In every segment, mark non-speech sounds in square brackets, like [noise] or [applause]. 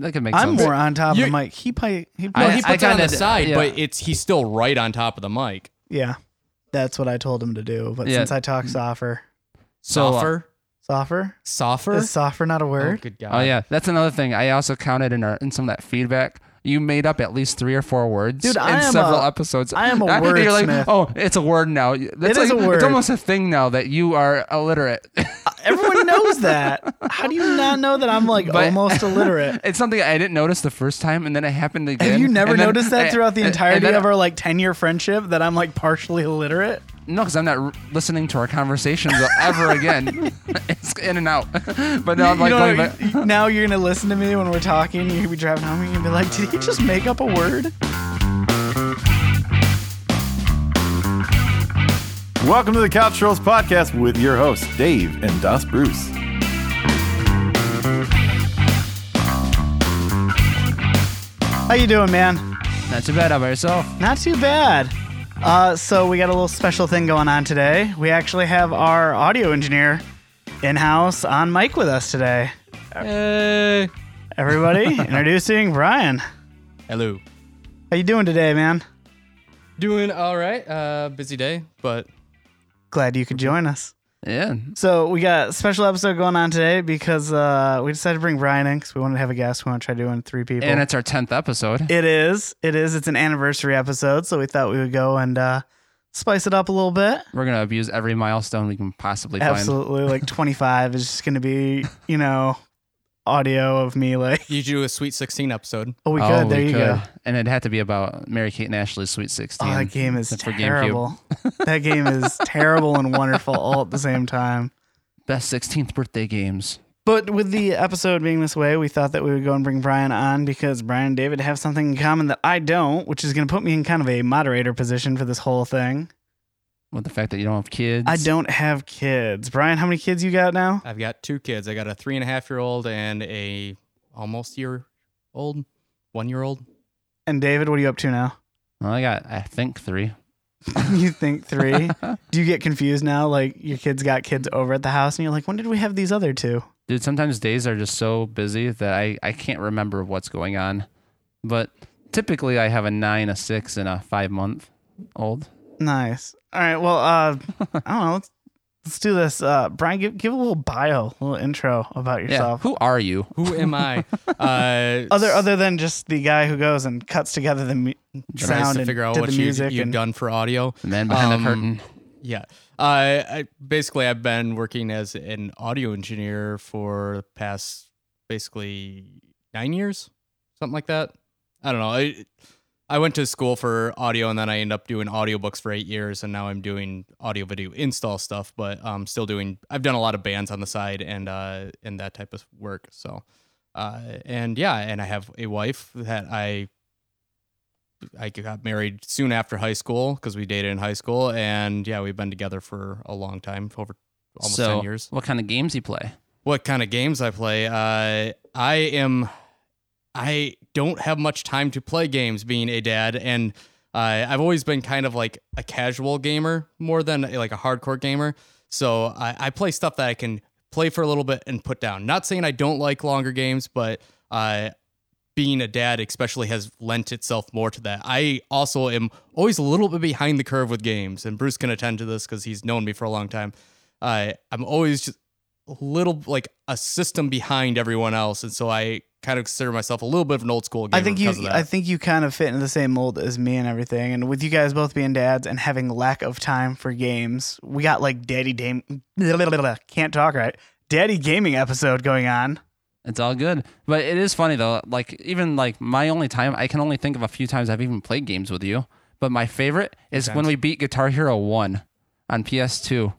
that could make I'm sense. more on top of You- the mic. He probably, he Well, probably he I puts it on the kinda- side, yeah. but it's he's still right on top of the mic. yeah. That's what I told him to do. But Yeah. since I talk softer, So, uh, Softer, softer softer. is softer not a Oh, word? good God. Oh yeah, that's another thing. I also counted in our in some of that feedback. You made up at least three or four words Dude, in I am several a- episodes. I am a [laughs] You're like, wordsmith. oh, it's a word now. That's It is like- a word. It's almost a thing now that you are illiterate. Everyone knows that. How do you not know that I'm like But- almost illiterate? [laughs] it's something I didn't notice the first time, and then it happened again. Have you never noticed that and- throughout the entirety of our like 10 year friendship that I'm like partially illiterate? No, because I'm not r- listening to our conversations ever again. [laughs] it's in and out. [laughs] but now I'm like you know, you- now you're gonna listen to me when we're talking. You're gonna be driving home. And You're gonna be like, "Did he just make up a word?" Welcome to the Couch Trolls podcast with your hosts, Dave and Das Bruce. How you doing, man? Not too bad. How about yourself? Not too bad. Uh, so we got a little special thing going on today. We actually have our audio engineer in house on mic with us today. Hey. Everybody, [laughs] introducing Brian. Hello. How you doing today, man? Doing all right. Uh, busy day, but Glad you could join us. Yeah. So we got a special episode going on today because uh, we decided to bring Brian in because we wanted to have a guest. We want to try doing three people. And it's our tenth episode. It is. It is. It's an anniversary episode, so we thought we would go and uh, spice it up a little bit. We're gonna abuse every milestone we can possibly find. Absolutely. Like 25 is just going to be, you know, audio of me like, you do a Sweet 16 episode. oh, we Oh, could. There we you could. go. And it'd have to be about Mary Kate and Ashley's Sweet Sixteen. Oh, that game is That's for GameCube. terrible. [laughs] that game is terrible and wonderful all at the same time. Best 16th birthday games. But with the episode being this way, we thought that we would go and bring Brian on because Brian and David have something in common that I don't, which is going to put me in kind of a moderator position for this whole thing. With the fact that you don't have kids. I don't have kids. Brian, how many kids you got now? I've got two kids. I got a three and a half year old and a almost year old, one year old. And David, what are you up to now? Well, I got, I think, three. [laughs] you think three? [laughs] Do you get confused now? Like your kids got kids over at the house, and you're like, when did we have these other two? Dude, sometimes days are just so busy that I, I can't remember what's going on. But typically, I have a nine, a six, and a five month old. Nice. All right. Well, uh, I don't know. Let's let's do this. Uh, Brian, give give a little bio, a little intro about Yeah. yourself. Who are you? Who am I? [laughs] Uh, Other other than just the guy who goes and cuts together the mu- tries sound to and figure out did what the you, music you've and done for audio. The man behind Um, the curtain. Yeah. Uh, I basically I've been working as an audio engineer for the past basically nine years, something like that. I don't know. I I went to school for audio and then I ended up doing audiobooks for eight years and now I'm doing audio video install stuff, but I'm still doing I've done a lot of bands on the side and uh and that type of work. So uh and yeah, and I have a wife that I I got married soon after high school because we dated in high school, and yeah, we've been together for a long time, over almost so, ten years. what kind of games you play? What kind of games I play? Uh, I am, I don't have much time to play games, being a dad, and uh, I've always been kind of like a casual gamer more than like a hardcore gamer. So I, I play stuff that I can play for a little bit and put down. Not saying I don't like longer games, but uh, being a dad especially has lent itself more to that. I also am always a little bit behind the curve with games, and Bruce can attend to this because he's known me for a long time. Uh, I'm always just a little like a system behind everyone else, and so I kind of consider myself a little bit of an old school gamer I think you of that. I think you kind of fit into the same mold as me and everything. And with you guys both being dads and having lack of time for games, we got like daddy dame [laughs] can't talk right. Daddy gaming episode going on. It's all good. But it is funny though. Like even like my only time, I can only think of a few times I've even played games with you. But my favorite is when times? we beat Guitar Hero One on PS2.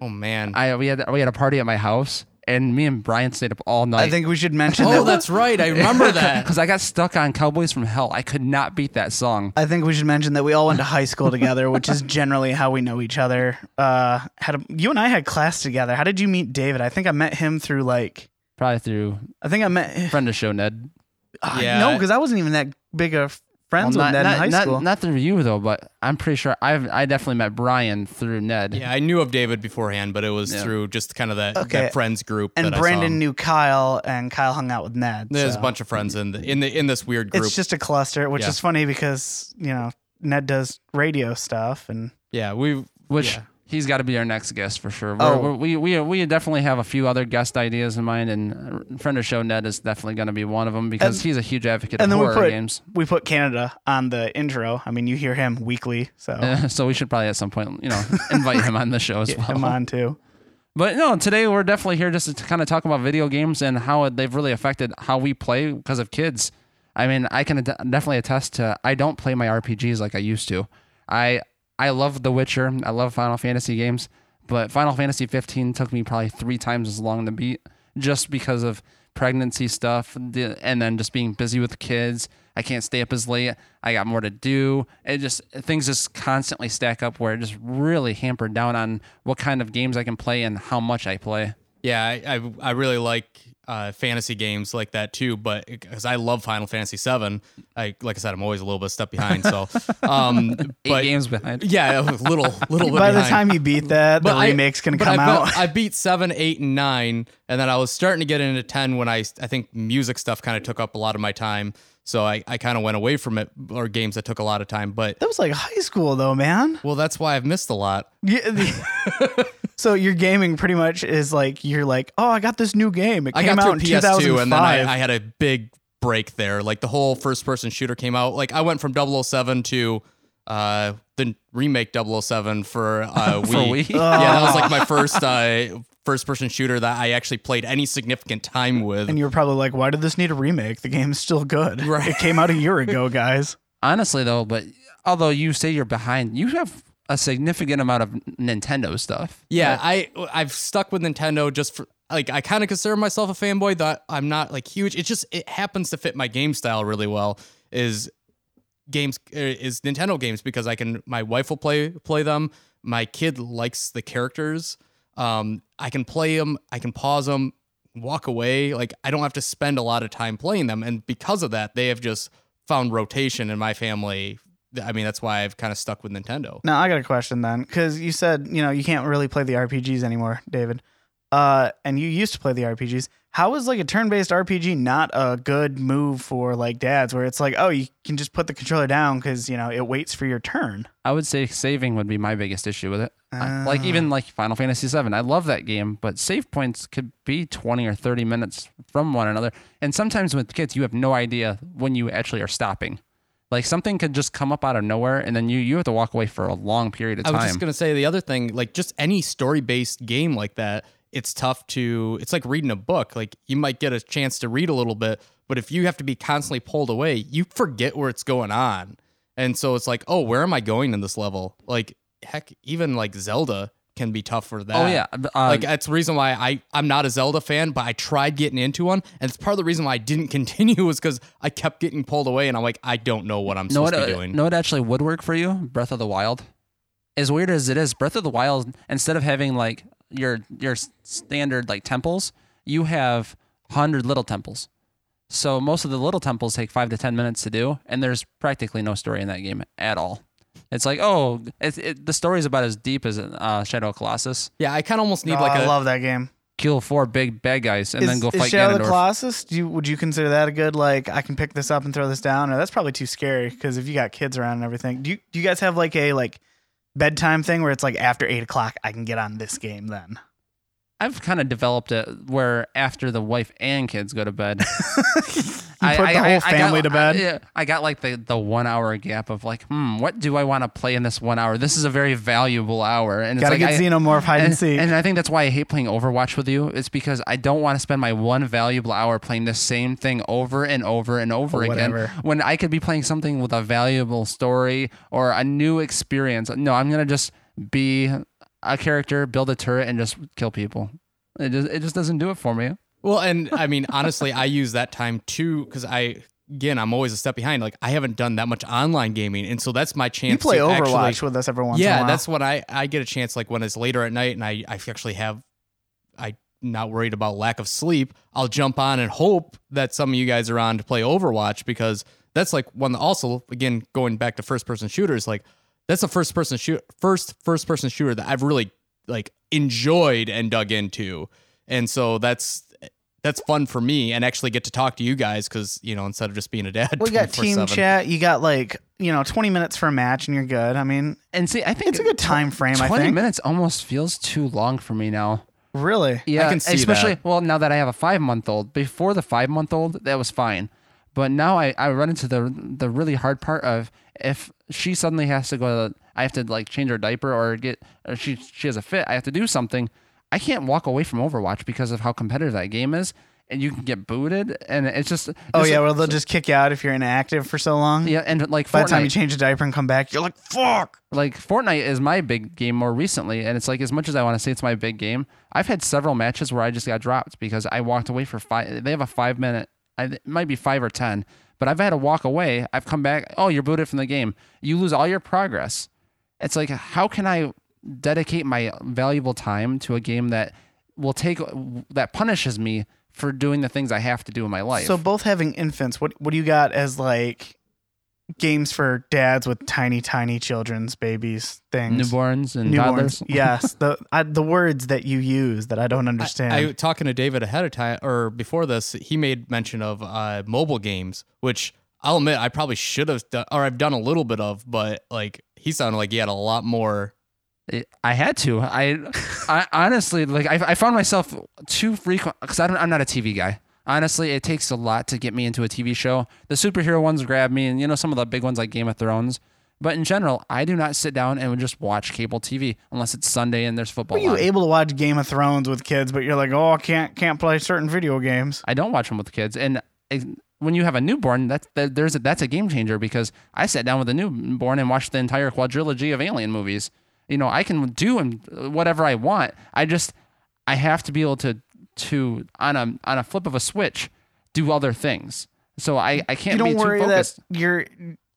oh man, I we had we had a party at my house, and me and Brian stayed up all night. I think we should mention oh that. that's right, I remember [laughs] that. because I got stuck on Cowboys from Hell. I could not beat that song. I think we should mention that we all went to high school together, which is generally how we know each other. Uh, had a, you and I had class together. How did you meet David? I think I met him through like Probably through I think I met friend of show Ned. uh, Yeah. no because I wasn't even that big a f- friends Well, with not, Ned in high not, school. not through you though, but I'm pretty sure I've I definitely met Brian through Ned. Yeah, I knew of David beforehand, but it was Yeah. through just kind of that, Okay. that friends group. and that I saw Brandon knew Kyle, and Kyle hung out with Ned. There's so. a bunch of friends in the in the in this weird group. It's just a cluster, which Yeah. is funny because you know Ned does radio stuff, and yeah, we which Yeah. He's got to be our next guest for sure. Oh. We're, we're, we we we definitely have a few other guest ideas in mind, and friend of show Ned is definitely going to be one of them because And- he's a huge advocate and of then we put games. we put Canada on the intro. I mean, you hear him weekly, so [laughs] so we should probably at some point, you know, invite him on the show as [laughs] get well. him on too. But no, today we're definitely here just to kind of talk about video games and how they've really affected how we play because of kids. I mean, I can ad- definitely attest to I don't play my RPGs like I used to. I I love The Witcher. I love Final Fantasy games, but Final Fantasy 15 took me probably three times as long to beat just because of pregnancy stuff and then just being busy with kids. I can't stay up as late. I got more to do. It just things just constantly stack up where it just really hampered down on what kind of games I can play and how much I play. yeah, I I, I really like uh, fantasy games like that too. But because I love Final Fantasy VII, I like I said, I'm always a little bit step behind. So, [laughs] um, Eight but games behind. yeah, a little [laughs] little bit By the time you beat that, the But I- remake's gonna come I out. built- I beat seven, eight, and nine, and then I was starting to get into ten when I I think music stuff kind of took up a lot of my time. So I, I kind of went away from it or games that took a lot of time. But that was like high school, though, man. well, that's why I've missed a lot. Yeah, the- [laughs] so your gaming pretty much is like you're like, oh, I got this new game. It I came got out in through 2005. PS2, and then I, I had a big break there. Like the whole first person shooter came out. Like I went from 007 to uh, the remake 007 for uh, [laughs] For Wii. Wii? Yeah, that was like my [laughs] first uh, first person shooter that I actually played any significant time with. and you were probably like, why did this need a remake? The game's still good. Right. It came out a year ago, [laughs] guys. Honestly, though, but although you say you're behind, you have a significant amount of Nintendo stuff. Yeah, I I've stuck with Nintendo just for like I kind of consider myself a fanboy. That I'm not like huge. It just it happens to fit my game style really well. Is games uh, is Nintendo games because I can my wife will play play them. My kid likes the characters. Um, I can play them. I can pause them, walk away. Like I don't have to spend a lot of time playing them, and because of that, they have just found rotation in my family. I mean, that's why I've kind of stuck with Nintendo. Now I got a question then, because you said you know you can't really play the RPGs anymore, David. Uh, and you used to play the RPGs. How is like a turn-based RPG not a good move for like dads, where it's like, oh, you can just put the controller down because you know it waits for your turn. I would say saving would be my biggest issue with it. I- like even like Final Fantasy VII, I love that game, but save points could be twenty or thirty minutes from one another, and sometimes with kids, you have no idea when you actually are stopping. Like something could just come up out of nowhere, and then you you have to walk away for a long period of time. I was just gonna say the other thing, like just any story based game like that, it's tough to. It's like reading a book. Like you might get a chance to read a little bit, but if you have to be constantly pulled away, you forget where it's going on, and so it's like, oh, where am I going in this level? Like heck, even like Zelda can be tough for that. oh yeah, uh, like that's the reason why I I'm not a Zelda fan, but I tried getting into one, and it's part of the reason why I didn't [laughs] continue was because I kept getting pulled away, and I'm like, I don't know what I'm know supposed what, to be uh, doing. know what actually would work for you? Breath of the Wild. As weird as it is, Breath of the Wild, instead of having like your your standard like temples, you have hundred little temples. So most of the little temples take five to ten minutes to do, and there's practically no story in that game at all. It's like, oh, it, it, the story's about as deep as uh, Shadow of Colossus. yeah, I kind of almost need Oh, like I a love that game. Kill four big bad guys and is, then go is fight Shadow of the Ganondorf. Colossus? Do you, would you consider that a good like I can pick this up and throw this down? Or that's probably too scary because if you got kids around and everything, do you do you guys have like a like bedtime thing where it's like after eight o'clock I can get on this game then? I've kind of developed it where after the wife and kids go to bed, [laughs] you put the whole family got, to bed. I, yeah, I got like the, the one hour gap of like, hmm, what do I want to play in this one hour? This is a very valuable hour, and Gotta it's like get I, Xenomorph hide and, and, seek. and I think that's why I hate playing Overwatch with you. It's because I don't want to spend my one valuable hour playing the same thing over and over and over again whatever. when I could be playing something with a valuable story or a new experience. No, I'm gonna just be a character, build a turret, and just kill people. It just it just doesn't do it for me. Well, and I mean, honestly, I use that time too because I, again, I'm always a step behind. Like I haven't done that much online gaming, and so that's my chance. you play to Overwatch Actually, with us every once in a yeah, while. that's when I I get a chance. Like when it's later at night, and I I actually have, I not worried about lack of sleep. I'll jump on and hope that some of you guys are on to play Overwatch because that's like one. Also, again, going back to first person shooters, like that's a first person shoot first first person shooter that I've really like enjoyed and dug into, and so that's that's fun for me and actually get to talk to you guys because you know instead of just being a dad. We got team chat. You got like you know twenty minutes for a match, and you're good. I mean, And see, I think it's a good time frame. I Twenty minutes almost feels too long for me now. Really. Yeah, can see especially that. well now that I have a five month old. Before the five month old, that was fine, but now I, I run into the the really hard part of if she suddenly has to go, to, I have to like change her diaper or get or she she has a fit. I have to do something. I can't walk away from Overwatch because of how competitive that game is, and you can get booted, and it's just Oh just- yeah, well they'll just kick you out if you're inactive for so long. yeah, and like By the time you change a diaper and come back, you're like, fuck. like Fortnite is my big game more recently, and it's like as much as I want to say it's my big game, I've had several matches where I just got dropped because I walked away for five. They have a five minute, I, it might be five or ten, but I've had to walk away. I've come back. Oh, you're booted from the game. You lose all your progress. It's like how can I dedicate my valuable time to a game that will take that punishes me for doing the things I have to do in my life? So both having infants, what what do you got as like games for dads with tiny, tiny children's babies things? newborns and toddlers. Newborns. [laughs] yes, the I, the words that you use that I don't understand. I, talking to David ahead of time or before this, he made mention of uh, mobile games, which I'll admit I probably should have done, or I've done a little bit of, but like he sounded like he had a lot more. I had to. I, I honestly like. I, I found myself too frequent because I'm not a TV guy. Honestly, it takes a lot to get me into a TV show. The superhero ones grab me, and you know some of the big ones like Game of Thrones. But in general, I do not sit down and would just watch cable TV unless it's Sunday and there's football. Were you on. able to watch Game of Thrones with kids, but you're like, oh, I can't can't play certain video games. I don't watch them with kids, and when you have a newborn, that's that, there's a, that's a game changer because I sat down with a newborn and watched the entire quadrilogy of Alien movies. You know, I can do and whatever I want. I just I have to be able to to on a on a flip of a switch do other things. So I I can't You don't worry that your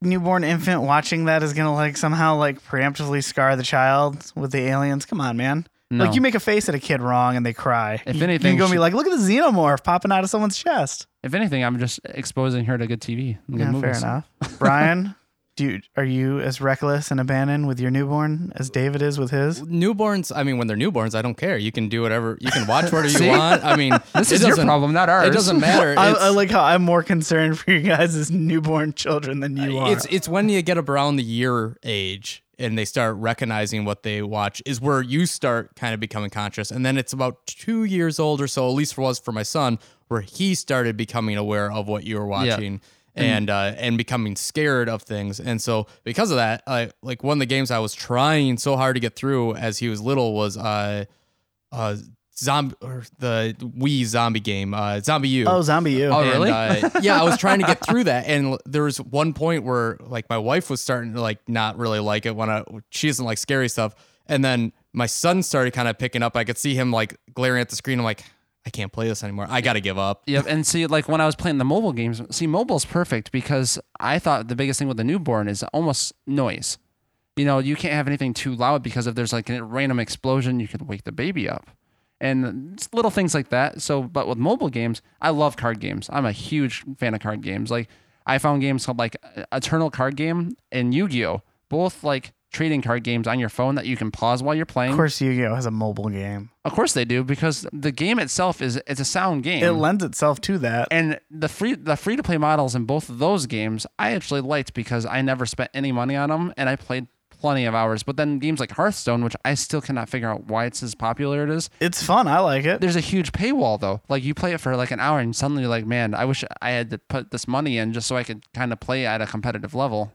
newborn infant watching that is gonna like somehow like preemptively scar the child with the aliens. Come on, man. No. Like you make a face at a kid wrong and they cry. If You- anything, you're gonna be like, look at the xenomorph popping out of someone's chest. if anything, I'm just exposing her to good TV. and good Yeah, fair enough. Brian, [laughs] do you, are you as reckless and abandoned with your newborn as David is with his? Newborns, I mean, when they're newborns, I don't care. You can do whatever, you can watch whatever you [laughs] want. I mean, [laughs] This is your problem, not ours. It doesn't matter. [laughs] I, I like how I'm more concerned for you guys as newborn children than you are. It's it's when you get around the year age and they start recognizing what they watch is where you start kind of becoming conscious. And then it's about two years old or so, at least for was for my son, where he started becoming aware of what you were watching. And uh, and becoming scared of things, and so because of that, I like one of the games I was trying so hard to get through as he was little was uh, uh, zombie or the Wii zombie game, uh, ZombiU. oh, zombie you. Oh, And, really? uh, [laughs] yeah, I was trying to get through that, and there was one point where like my wife was starting to like not really like it when I she doesn't like scary stuff, and then my son started kind of picking up. I could see him like glaring at the screen. I'm like, I can't play this anymore. I got to give up. Yep, and see, like when I was playing the mobile games, see, mobile's perfect because I thought the biggest thing with the newborn is almost noise. You know, you can't have anything too loud because if there's like a random explosion, you could wake the baby up, and little things like that. So, but with mobile games, I love card games. I'm a huge fan of card games. Like I found games called like Eternal Card Game and Yu-Gi-Oh, both like trading card games on your phone that you can pause while you're playing. Of course, Yu-Gi-Oh has a mobile game. Of course they do because the game itself is it's a sound game. It lends itself to that. and the free the free to play models in both of those games I actually liked because I never spent any money on them and I played plenty of hours. But then games like Hearthstone, which I still cannot figure out why it's as popular it is, It's fun. I like it. there's a huge paywall though. Like you play it for like an hour and suddenly you're like, man, I wish I had to put this money in just so I could kind of play at a competitive level.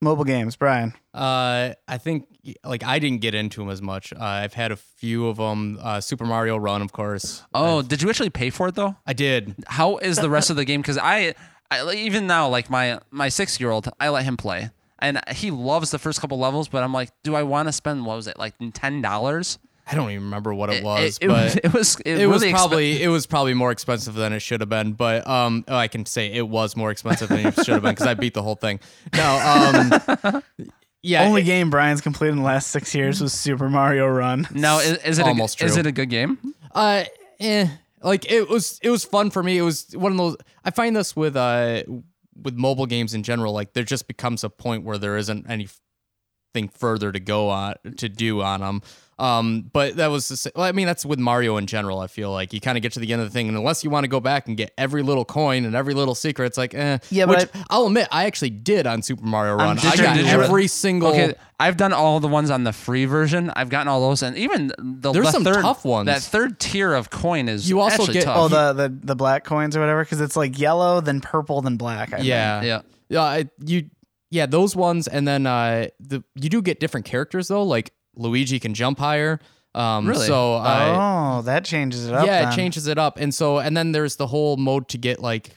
Mobile games, Brian. Uh, I think like I didn't get into them as much. Uh, I've had a few of them. Uh, Super Mario Run, of course. Oh, did you actually pay for it though? I did. How is the rest of the game? Because I, I even now, like my my six year old, I let him play, and he loves the first couple levels. But I'm like, do I want to spend what was it like ten dollars? I don't even remember what it was, it, but [laughs] it was it, it was really expe- probably it was probably more expensive than it should have been. But um, oh, I can say it was more expensive than it should have been because I beat the whole thing. No, um, [laughs] yeah, Only it- game Brian's completed in the last six years was Super Mario Run. No, is, is it almost a, is it a good game? Uh, eh. Like it was, it was fun for me. It was one of those. I find this with uh, with mobile games in general, like there just becomes a point where there isn't anything further to go on to do on them. Um, but that was, the, sa- well, I mean, that's with Mario in general. I feel like you kind of get to the end of the thing, and unless you want to go back and get every little coin and every little secret, it's like, eh. Yeah, Which but I'll admit, I actually did on Super Mario Run. I got did you- every single. Okay, I've done all the ones on the free version. I've gotten all those, and even the There's the some third, tough ones. That third tier of coin is You also get- tough. Oh, the, the the black coins or whatever, because it's like yellow, then purple, then black. I think. Yeah, yeah. yeah. I, you, yeah, those ones, and then uh, the you do get different characters though. Like Luigi can jump higher. Um, Really? So uh, oh, that changes it up. yeah, then. it changes it up, and so and then there's the whole mode to get like,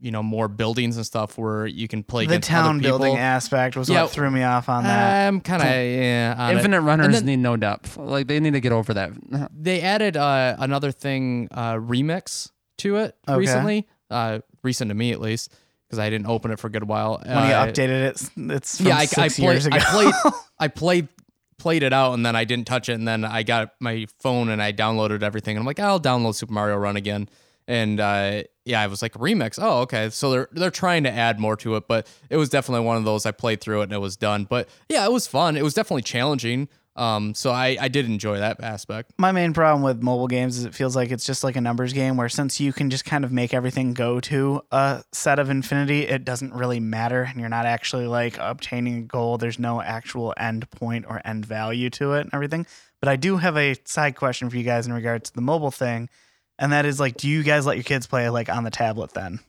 you know, more buildings and stuff where you can play The town other building aspect was Yeah. what threw me off on that. I'm kind of yeah. on it. Infinite runners then- need no depth. Like they need to get over that. [laughs] they added uh, another thing uh, remix to it Okay. recently uh, recent to me at least because i didn't open it for a good while when you Uh, updated it, it's- it's from yeah I, I, six play- years ago. [laughs] I played i played played it out and then i didn't touch it and then i got my phone and i downloaded everything. And i'm like i'll download super mario run again. And uh, yeah i was like remix. Oh okay. So they're they're trying to add more to it but it was definitely one of those i played through it and it was done. But yeah it was fun. It was definitely challenging um so i i did enjoy that aspect My main problem with mobile games is it feels like it's just like a numbers game where since you can just kind of make everything go to a set of infinity, it doesn't really matter and you're not actually like obtaining a goal. There's no actual end point or end value to it and everything. But I do have a side question for you guys in regards to the mobile thing. And that is like, do you guys let your kids play like on the tablet then?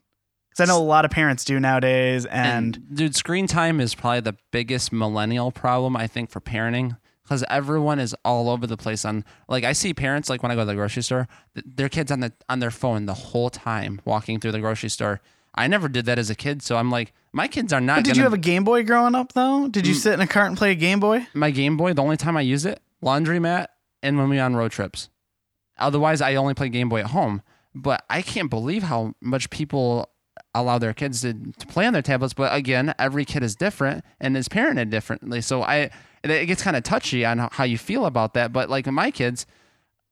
Because I know a lot of parents do nowadays and, And dude, screen time is probably the biggest millennial problem I think for parenting because everyone is all over the place on like I see parents like when I go to the grocery store, th- their kids on the on their phone the whole time walking through the grocery store. I never did that as a kid, so I'm like, my kids are not. But did gonna, you have a Game Boy growing up though? Did Mm. you sit in a cart and play a Game Boy? my Game Boy? The only time I use it, laundromat, and when we on road trips. Otherwise, I only play Game Boy at home. But I can't believe how much people allow their kids to, to play on their tablets. But again, every kid is different and is parented differently. So I it gets kind of touchy on how you feel about that. But like my kids,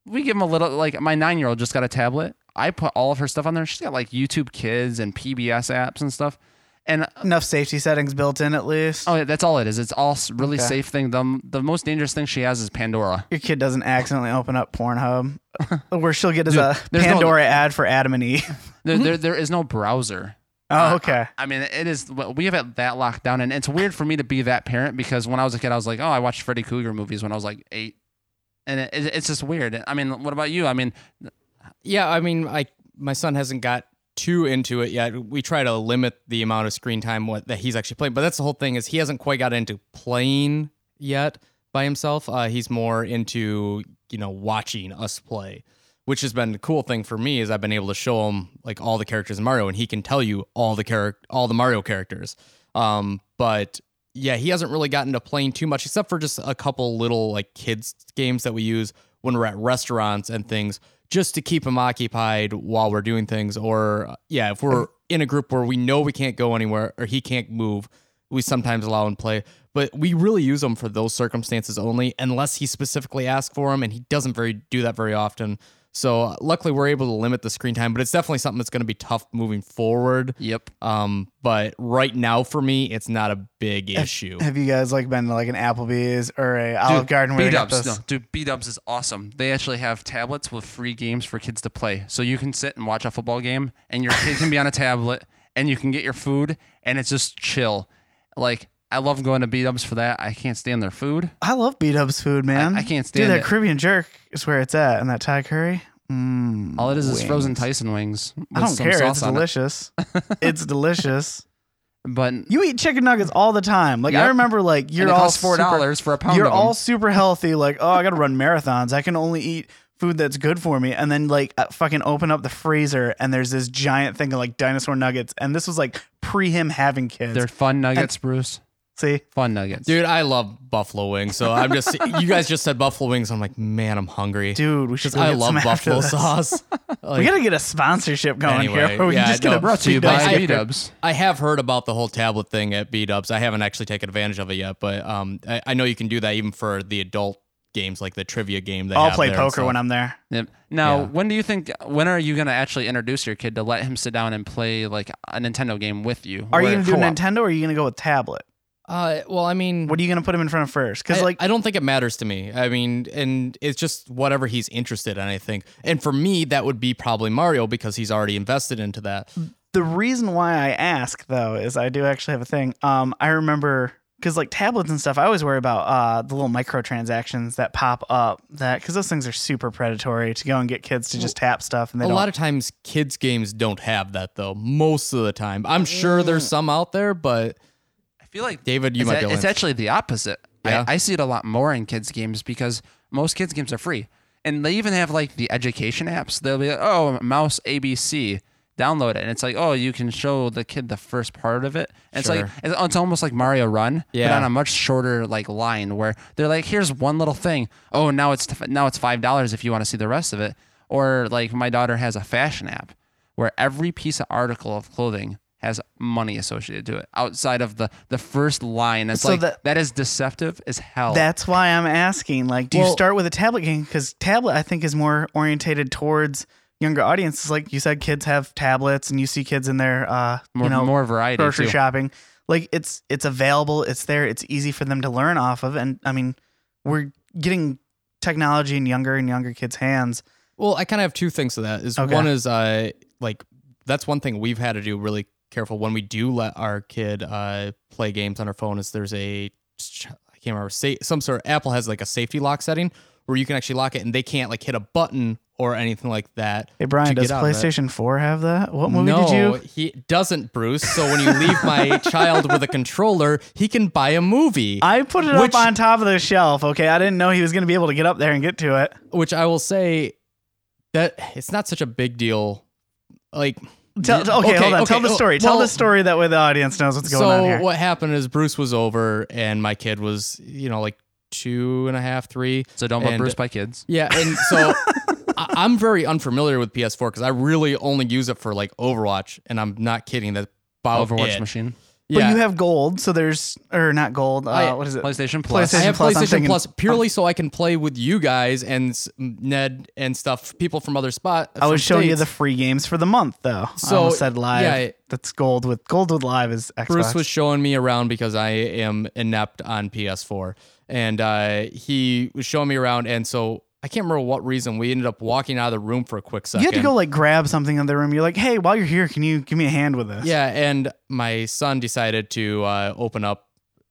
we give them a little like my nine year old just got a tablet. I put all of her stuff on there. She's got like YouTube Kids and PBS apps and stuff. And uh, Enough safety settings built in at least. oh, yeah, that's all it is. It's all really Okay. safe thing. The the most dangerous thing she has is Pandora. your kid doesn't accidentally open up Pornhub, [laughs] where she'll get as a uh, no- Pandora ad for Adam and Eve. There, there, [laughs] there is no browser. Oh, okay. I mean, it is. We have it that locked down, and it's weird for me to be that parent because when I was a kid, I was like, oh, I watched Freddy Krueger movies when I was like eight, and it, it's just weird. I mean, what about you? I mean, Yeah, I mean, I my son hasn't got too into it yet. We try to limit the amount of screen time what that he's actually playing, but that's the whole thing is he hasn't quite got into playing yet by himself. Uh, he's more into you know watching us play, which has been the cool thing for me is I've been able to show him like all the characters in Mario, and he can tell you all the character all the Mario characters. Um, but yeah, he hasn't really gotten to playing too much except for just a couple little like kids games that we use when we're at restaurants and things just to keep him occupied while we're doing things. Or uh, yeah if we're in a group where we know we can't go anywhere or he can't move we sometimes allow him to play. But we really use him for those circumstances only unless he specifically asks for him and he doesn't very do that very often so uh, luckily we're able to limit the screen time but it's definitely something that's going to be tough moving forward yep. um but right now for me it's not a big issue Have you guys like been to like an Applebee's or a Olive Garden where B they got Dubs, no, dude, B Dubs is awesome. They actually have tablets with free games for kids to play, so you can sit and watch a football game, and your kid can be on a tablet, and you can get your food, and it's just chill. Like I love going to B Dubs for that. I can't stand their food. I love B Dub's food, man. I can't stand Dude, that it. Caribbean jerk is where it's at, and that Thai curry. Mm, All it is is wings. frozen Tyson wings. I don't some care. sauce It's on it. delicious. [laughs] it's delicious. But You eat chicken nuggets all the time. Like I Yep. remember, like you're and it all costs four super- dollars for a pound. You're of 'em. all super healthy. Like, oh, I got to run marathons. I can only eat food that's good for me. And then like uh, fucking open up the freezer and there's this giant thing of like dinosaur nuggets. And this was like pre him having kids. They're fun nuggets, Bruce. See, Fun nuggets, Dude, I love buffalo wings. So I'm just you guys just said buffalo wings. I'm like, man, I'm hungry. dude, we should. Because go I get love some after buffalo this. sauce. [laughs] We Like, gotta get a sponsorship going Anyway, here. Where we yeah, just no, get a brought to you by I- B Dubs. I have heard about the whole tablet thing at B Dubs. I haven't actually taken advantage of it yet, but um, I, I know you can do that even for the adult games like the trivia game. They I'll have play there poker when I'm there. Yep. Now, Yeah. when do you think? When are you gonna actually introduce your kid to let him sit down and play like a Nintendo game with you? Are you gonna do co-op? Nintendo or are you gonna go with tablet? Uh, well, I mean, What are you gonna put him in front of first? Because I, like I don't think it matters to me. I mean, and it's just whatever he's interested in. I think, and for me, that would be probably Mario because he's already invested into that. the reason why I ask though is I do actually have a thing. Um, I remember because like tablets and stuff, I always worry about uh the little microtransactions that pop up that because those things are super predatory to go and get kids to just tap stuff and they a don't. lot of times, kids' games don't have that though. Most of the time, I'm sure there's some out there, but I feel like David, you it's, might a- be it's actually the opposite. Yeah. I, I see it a lot more in kids games because most kids games are free, and they even have like the education apps. They'll be like, "Oh, mouse ABC." Download it, and it's like, oh, you can show the kid the first part of it. And it's like it's, it's almost like Mario Run, but on a much shorter like line where they're like, here's one little thing. Oh, now it's now it's five dollars if you want to see the rest of it. Or like my daughter has a fashion app where every piece of article of clothing has money associated to it outside of the the first line. It's So like that- that is deceptive as hell. That's why I'm asking. Like, do you start with a tablet game? Because tablet, I think, is more orientated towards younger audiences. Like you said, kids have tablets, and you see kids in there, uh, more, you know, more variety grocery too. shopping. Like it's it's available, it's there, it's easy for them to learn off of, and I mean, we're getting technology in younger and younger kids' hands. Well, I kind of have two things to that. Is Okay. one is uh like that's one thing we've had to do really careful when we do let our kid uh play games on our phone. Is there's a I can't remember say some sort of Apple has like a safety lock setting where you can actually lock it and they can't like hit a button or anything like that. Hey Brian, does get out of it. PlayStation 4 have that? What movie no, did you? he doesn't, Bruce. So when you leave my [laughs] child with a controller, he can buy a movie. I put it Which- up on top of the shelf. Okay, I didn't know he was going to be able to get up there and get to it. which I will say that it's not such a big deal. Like Tell, okay, okay, hold on. okay, Tell the oh, story. Tell the story that way the audience knows what's going so on here. what happened is Bruce was over and my kid was, you know, like two and a half, three. So don't put And- Bruce by kids. Yeah, [laughs] and so I- I'm very unfamiliar with PS4 because I really only use it for like Overwatch, and I'm not kidding. That about Overwatch it. machine, But Yeah, you have gold, so there's or not gold. Uh, I- what is it? PlayStation Plus. PlayStation I have Plus, I'm PlayStation thinking- Plus purely so I can play with you guys and s- Ned and stuff, people from other spot. I was showing you the free games for the month, though. I So, almost said live. yeah. That's gold with gold with live is Xbox. Bruce was showing me around because I am inept on PS4, and uh, he was showing me around, and so I can't remember what reason we ended up walking out of the room for a quick second. you had to go like grab something in the room. You're like, hey, while you're here, can you give me a hand with this? Yeah, and my son decided to uh, open up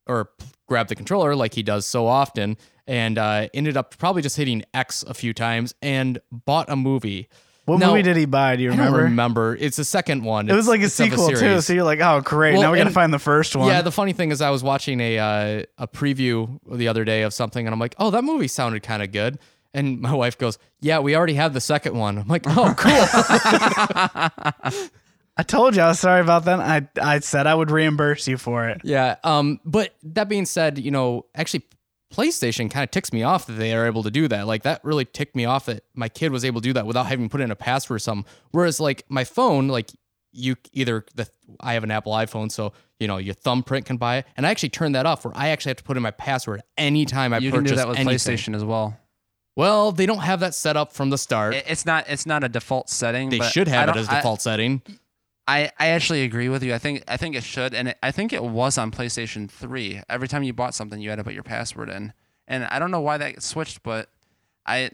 or grab the controller like he does so often, and uh, ended up probably just hitting X a few times and bought a movie. What Now, movie did he buy? Do you I don't remember? remember. It's the second one. It was It's- like a sequel too. So you're like, oh great, Well, now we gotta find the first one. Yeah, the funny thing is, I was watching a uh, a preview the other day of something, and I'm like, "Oh, that movie sounded kind of good." And my wife goes, "Yeah, we already have the second one." I'm like, "Oh, cool." [laughs] I told you I was sorry about that. I I said I would reimburse you for it. yeah. Um. But that being said, you know, actually, PlayStation kind of ticks me off that they are able to do that. Like that really ticked me off that my kid was able to do that without having to put in a password or something. Whereas like my phone, like you either the I have an Apple iPhone, so you know your thumbprint can buy it, and I actually turned that off where I actually have to put in my password anytime I you can purchase do that with anything. PlayStation as well. Well, they don't have that set up from the start. It's not. It's not a default setting. they but should have it as I- default setting. I, I actually agree with you. I think I think it should, and it, I think it was on PlayStation Three. Every time you bought something, you had to put your password in, and I don't know why that switched, but I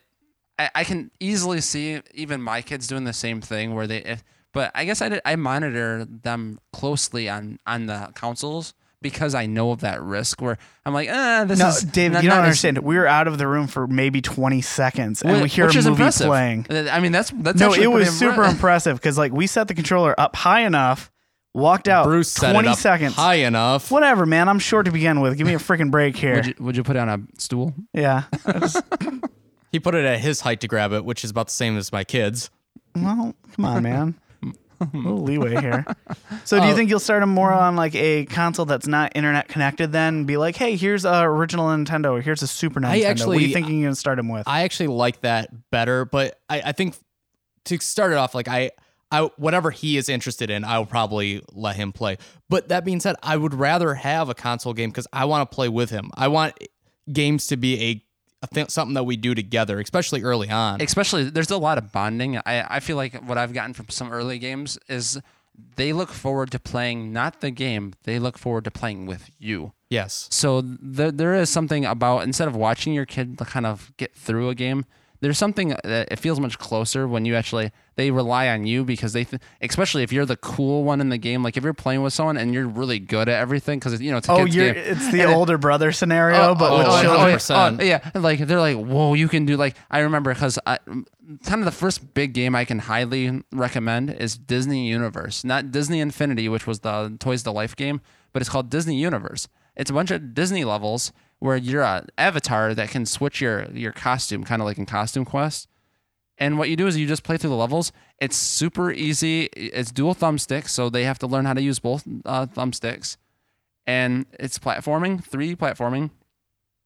I, I can easily see even my kids doing the same thing where they. If, but I guess I did, I monitor them closely on on the consoles because I know of that risk. Where I'm like, eh, this No, is David, not- you don't not as- understand. We were out of the room for maybe 20 seconds, and Wh- we hear which a movie impressive. playing. Uh, I mean, that's that's No, it was super impre- impressive because like we set the controller up high enough, walked out Bruce set 20 it up seconds. high enough. Whatever, man. I'm short to begin with. Give me a freaking break here. Would you, would you put it on a stool? yeah. [laughs] He put it at his height to grab it, which is about the same as my kids. Well, come on, man. A [laughs] little leeway here. [laughs] So, do you Uh, think you'll start them more on like a console that's not internet connected? Then be like, hey, here's a original Nintendo, or here's a Super Nintendo. what are you thinking you're gonna start them with? I actually like that better, but I, I think to start it off, like I, I whatever he is interested in, I will probably let him play. But that being said, I would rather have a console game because I want to play with him. I want games to be a a th- something that we do together, especially early on. especially there's a lot of bonding. I, I feel like what I've gotten from some early games is they look forward to playing not the game, they look forward to playing with you. yes. So there, there is something about instead of watching your kid kind of get through a game, there's something that it feels much closer when you actually they rely on you because they, th- especially if you're the cool one in the game. Like if you're playing with someone and you're really good at everything because you know it's a Oh, you're game. it's the And it- older brother scenario, oh, but oh, with oh, children. oh, Oh, oh yeah, like they're like, whoa, you can do like I remember because kind of the first big game I can highly recommend is Disney Universe, not Disney Infinity, which was the Toys to Life game, but it's called Disney Universe. It's a bunch of Disney levels where you're a avatar that can switch your your costume, kind of like in Costume Quest. And what you do is you just play through the levels. It's super easy. It's dual thumbsticks, so they have to learn how to use both uh, thumbsticks. And it's platforming, 3D platforming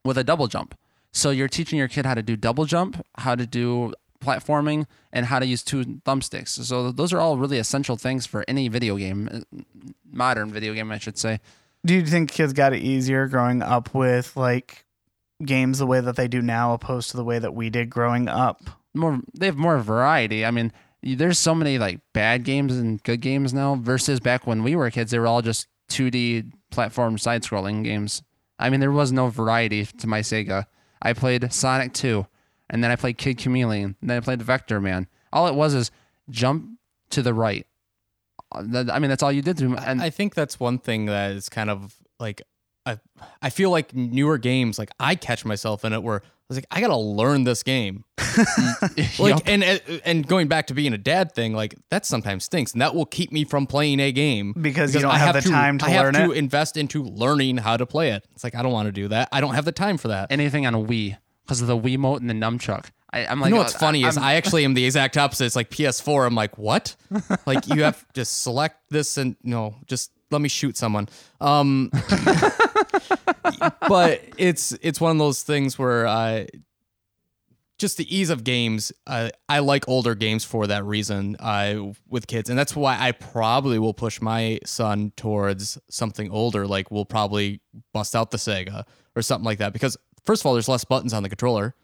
with a double jump. So you're teaching your kid how to do double jump, how to do platforming, and how to use two thumbsticks. So those are all really essential things for any video game, uh, modern video game, I should say. Do you think kids got it easier growing up with like games the way that they do now, opposed to the way that we did growing up? More, they have more variety. I mean, there's so many like bad games and good games now versus back when we were kids. They were all just 2D platform side-scrolling games. I mean, there was no variety to my Sega. I played Sonic 2, and then I played Kid Chameleon, and then I played Vector Man. All it was is jump to the right. Uh, I mean, that's all you did to and I think that's one thing that is kind of like I I feel like newer games like I catch myself in it where was like I gotta learn this game [laughs] like Yup. and and going back to being a dad thing like that sometimes stinks and that will keep me from playing a game Because you don't I have the time to I have learn to invest into learning how to play it it's like I don't want to do that I don't have the time for that anything on a Wii because of the Wiimote and the nunchuck. I, I'm like, you know what's uh, funny is I'm- I actually am the [laughs] exact opposite. It's like PS4. I'm like, what? [laughs] like you have to select this and you no, just let me shoot someone. Um, [laughs] but it's it's one of those things where uh, just the ease of games. Uh, I like older games for that reason. Uh, with kids, and that's why I probably will push my son towards something older. Like we'll probably bust out the Sega or something like that because first of all, there's less buttons on the controller.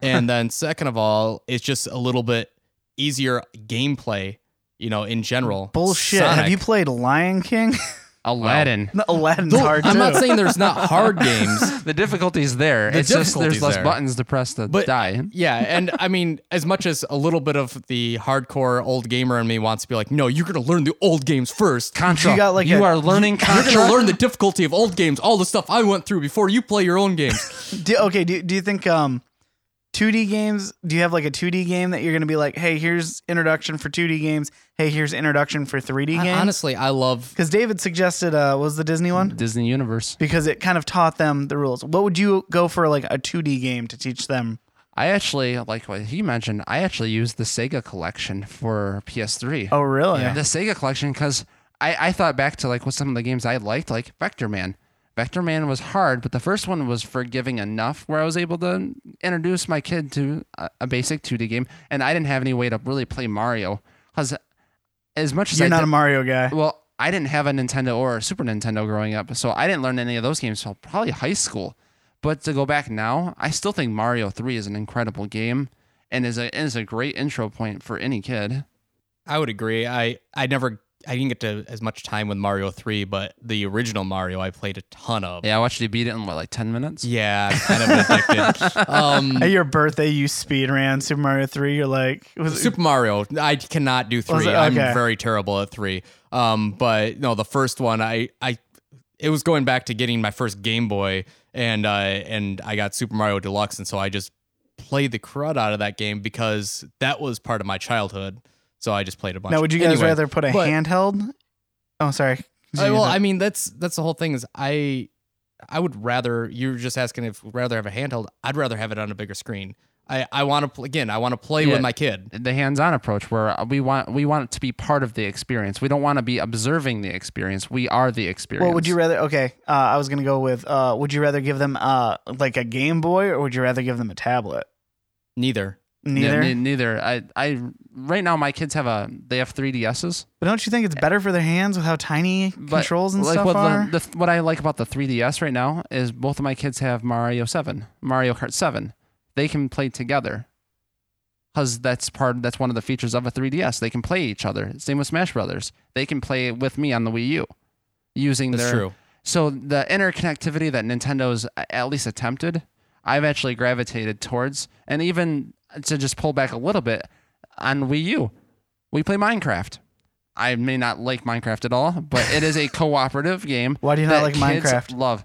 And [laughs] then second of all, it's just a little bit easier gameplay, you know, in general. Bullshit. Have you played Lion King? [laughs] Aladdin. No, Aladdin's Though, hard I'm too. not saying there's not hard [laughs] games. the difficulty's there. The it's just difficulty's there's less there. buttons to press to But die. yeah, and I mean, as much as a little bit of the hardcore old gamer in me wants to be like, no, you're gonna learn the old games first. Contra. You got, like, you a- are learning You're Contra. gonna learn the difficulty of old games, all the stuff I went through before you play your own games. [laughs] Do, okay, do, do you think um 2D games, do you have like a 2D game that you're going to be like, "Hey, here's introduction for 2D games. Hey, here's introduction for 3D I- games?" honestly, I love Cuz David suggested uh what was the Disney one? Disney Universe. Because it kind of taught them the rules. What would you go for like a 2D game to teach them? I actually like what he mentioned. I actually used the Sega collection for PS3. Oh, really? Yeah. the Sega collection because I, I thought back to like what some of the games I liked, like Vector Man. Vector Man was hard, but the first one was forgiving enough where I was able to introduce my kid to a, a basic 2D game, and I didn't have any way to really play Mario because as much as You're I not did, a Mario guy. well, I didn't have a Nintendo or a Super Nintendo growing up, so I didn't learn any of those games until probably high school. But to go back now, I still think Mario 3 is an incredible game and is a is a great intro point for any kid. I would agree. I I never I didn't get to as much time with Mario 3, but the original Mario I played a ton of. Yeah, I watched you beat it in what like 10 minutes. Yeah, I'm kind of addicted. [laughs] um, At your birthday, you speed ran Super Mario 3. You're like, was it, Super Mario, I cannot do three. it? I'm very terrible at three. Um, but no, the first one, I, I, it was going back to getting my first Game Boy, and uh, and I got Super Mario Deluxe, and so I just played the crud out of that game because that was part of my childhood. So I just played a bunch. now would you guys Anyway, rather put a but- handheld? Oh, sorry. Uh, well, I mean, that's that's the whole thing. Is I, I would rather you're just asking if rather have a handheld. I'd rather have it on a bigger screen. I, I want to pl- again. I want to play Yeah. with my kid. the hands-on approach where we want we want it to be part of the experience. We don't want to be observing the experience. We are the experience. Well, would you rather? Okay, uh, I was gonna go with. Uh, would you rather give them uh like a Game Boy or would you rather give them a tablet? Neither. Neither. Ne- ne- neither. I I right now my kids have a they have 3DSs. but don't you think it's better for their hands with how tiny But controls and like stuff what are? The, the, what I like about the 3DS right now is both of my kids have Mario 7, Mario Kart 7. they can play together. Cause that's part that's one of the features of a 3DS. They can play each other. Same with Smash Brothers. They can play with me on the Wii U, using That's their true. so the interconnectivity that Nintendo's at least attempted, I've actually gravitated towards, and even to just pull back a little bit on Wii U, we play Minecraft. I may not like Minecraft at all, but it is a [laughs] cooperative game. Why do you not like Minecraft? Love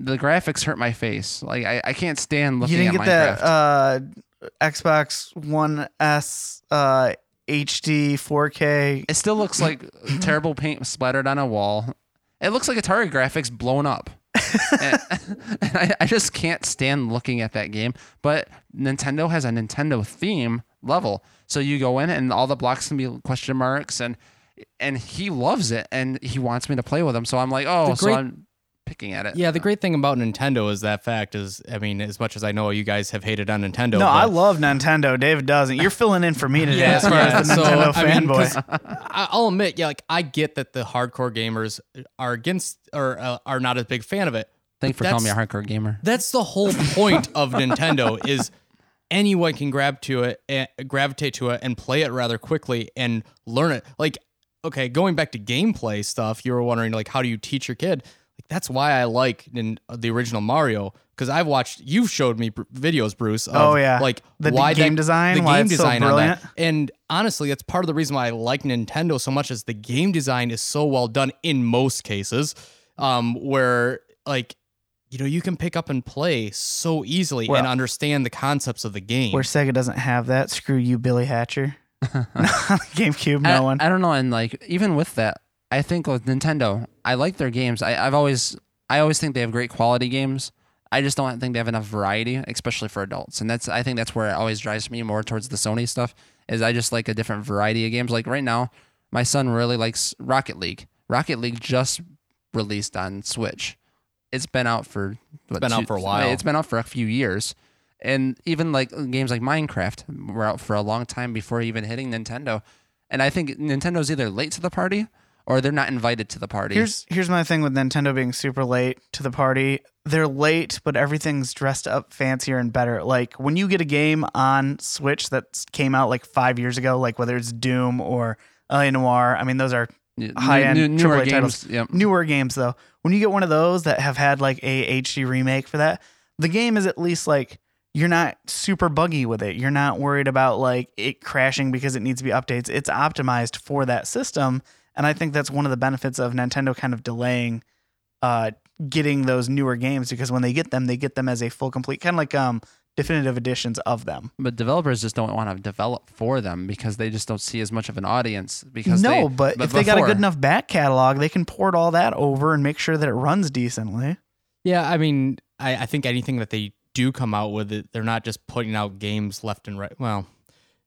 the graphics hurt my face. Like I, I can't stand looking. You didn't at get Minecraft. that uh, Xbox One S uh, HD 4K. it still looks like [clears throat] terrible paint splattered on a wall. It looks like Atari graphics blown up. Eh. and, [laughs] and I, I just can't stand looking at that game. But Nintendo has a Nintendo theme level, so you go in and all the blocks can be question marks, and and he loves it, and he wants me to play with him. So I'm like, oh, The so I'm picking at it. Yeah, the great thing about Nintendo is that fact is, I mean, as much as I know you guys have hated on Nintendo. No, but- I love Nintendo. David doesn't. You're filling in for me today as far as the so, Nintendo I mean, fanboy. 'cause I- I'll admit, yeah, like I get that the hardcore gamers are against or uh, are not a big fan of it. Thanks for calling me a hardcore gamer. That's the whole point of Nintendo [laughs] is anyone can grab to it, and gravitate to it, and play it rather quickly and learn it. Like, okay, going back to gameplay stuff, you were wondering like, how do you teach your kid? Like, that's why I like in the original Mario because I've watched. You've showed me br- videos, Bruce. Of, Oh, yeah. like The why game that- design, the why game it's so design on that. And honestly, that's part of the reason why I like Nintendo so much is the game design is so well done in most cases. Um, where like you know you can pick up and play so easily Well- and understand the concepts of the game. Where Sega doesn't have that. Screw you, Billy Hatcher. [laughs] [laughs] GameCube, no I, one. I don't know, and like even with that, I think with Nintendo, I like their games. I, I've always, I always think they have great quality games. I just don't think they have enough variety, especially for adults. And that's, I think that's where it always drives me more towards the Sony stuff. Is I just like a different variety of games. Like right now, my son really likes Rocket League. Rocket League just released on Switch. It's been out for what, been out for a while. It's been out for a few years. And even like games like Minecraft were out for a long time before even hitting Nintendo. And I think Nintendo's either late to the party or they're not invited to the party. Here's here's my thing with Nintendo being super late to the party. They're late, but everything's dressed up fancier and better. Like when you get a game on Switch that came out like five years ago, like whether it's Doom or L.A. Noire. I mean, those are high-end new- newer AAA games. titles. Yep. newer games though. When you get one of those that have had like a HD remake for that, the game is at least like you're not super buggy with it. You're not worried about like it crashing because it needs to be updates. It's optimized for that system, and I think that's one of the benefits of Nintendo kind of delaying uh getting those newer games because when they get them, they get them as a full complete kind of like um definitive editions of them. But developers just don't want to develop for them because they just don't see as much of an audience. Because no, they, but, if they got a good enough back catalog, they can port all that over and make sure that it runs decently. yeah, I mean, I, I think anything that they do come out with, it, they're not just putting out games left and right. Well,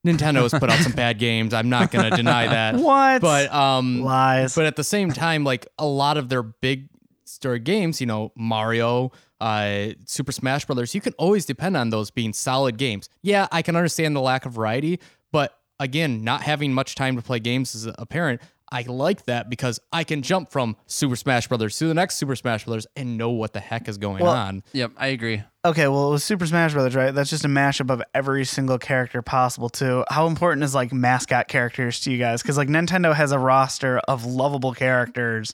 Nintendo has put out some bad games. I'm not going to deny that. [laughs] What? But um, lies. But at the same time, like a lot of their big story games, you know, Mario, uh, Super Smash Brothers, you can always depend on those being solid games. Yeah, I can understand the lack of variety, but again, not having much time to play games as a parent, I like that because I can jump from Super Smash Brothers to the next Super Smash Brothers and know what the heck is going Well, on. Yep, I agree. Okay, well, with Super Smash Brothers, right? That's just a mashup of every single character possible, too. How important is like mascot characters to you guys? Because like Nintendo has a roster of lovable characters,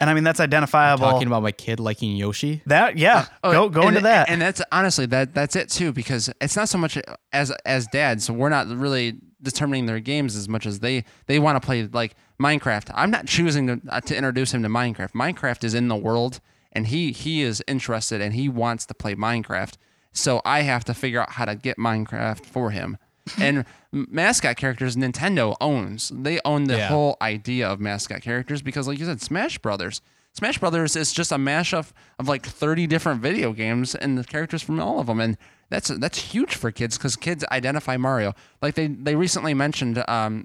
and I mean that's identifiable. Talking about my kid liking Yoshi. that, yeah, Oh, go go and- into that. And that's honestly that that's it too because it's not so much as as dads, So we're not really determining their games as much as they they want to play like Minecraft. I'm not choosing to uh, to introduce him to Minecraft. Minecraft is in the world and he he is interested and he wants to play Minecraft. So I have to figure out how to get Minecraft for him. [laughs] And mascot characters Nintendo owns. They own the Yeah. whole idea of mascot characters because like you said Smash Brothers Smash Brothers is just a mashup of like 30 different video games and the characters from all of them, and that's that's huge for kids because kids identify Mario. Like they they recently mentioned, um,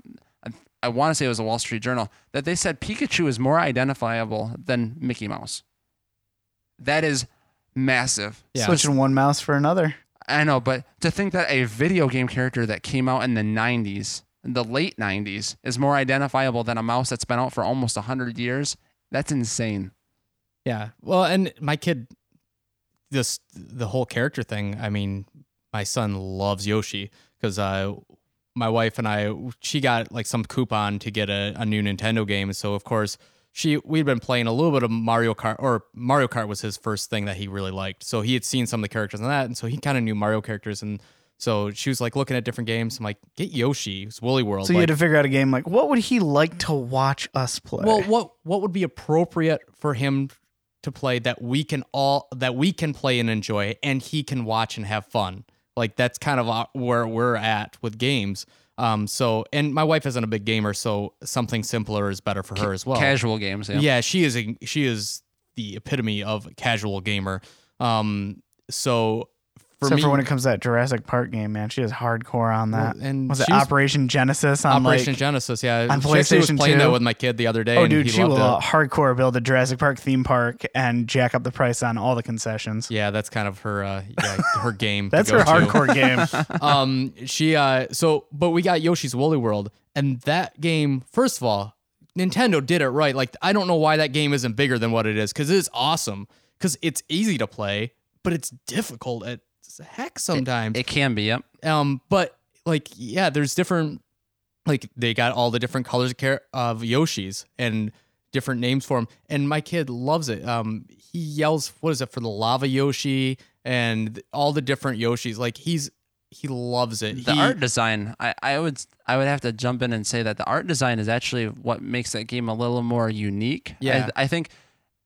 I, I want to say it was a Wall Street Journal that they said Pikachu is more identifiable than Mickey Mouse. That is massive. Yeah. Switching one mouse for another. I know, but to think that a video game character that came out in the 90s, the late 90s, is more identifiable than a mouse that's been out for almost 100 years, that's insane. Yeah. Well, and my kid, this the whole character thing. I mean, my son loves Yoshi because uh, my wife and I she got like some coupon to get a, a new Nintendo game, so of course she we'd been playing a little bit of Mario Kart or Mario Kart was his first thing that he really liked. So he had seen some of the characters in that, and so he kind of knew Mario characters and. So she was like looking at different games. I'm like, get Yoshi. It's Woolly World. So you like, had to figure out a game like what would he like to watch us play? well, what what would be appropriate for him to play that we can all that we can play and enjoy, and he can watch and have fun. Like that's kind of uh, where we're at with games. Um, so and my wife isn't a big gamer, so something simpler is better for her as well. Casual games. Yeah. Yeah, she is a she is the epitome of casual gamer. Um, so for Except me, for when it comes to that Jurassic Park game, man, she is hardcore on that. And was it she was- Operation Genesis on Operation like? Genesis, yeah, on she actually was PlayStation playing 2. that with my kid the other day. oh, and dude, he she will loved uh, it. hardcore build a Jurassic Park theme park and jack up the price on all the concessions. Yeah, that's kind of her uh, yeah, her [laughs] game. to That's go her to. hardcore game. [laughs] [laughs] um she uh so but we got Yoshi's Woolly World and that game first of all Nintendo did it right like I don't know why that game isn't bigger than what it is cuz it is awesome cuz it's easy to play but it's difficult at heck sometimes It can be. Yep. um but like yeah there's different like they got all the different colors of, of Yoshis and different names for them and my kid loves it um he yells what is it for the lava Yoshi and all the different Yoshis like he's he loves it The He- art design, I, I would I would have to jump in and say that the art design is actually what makes that game a little more unique. Yeah. I, I think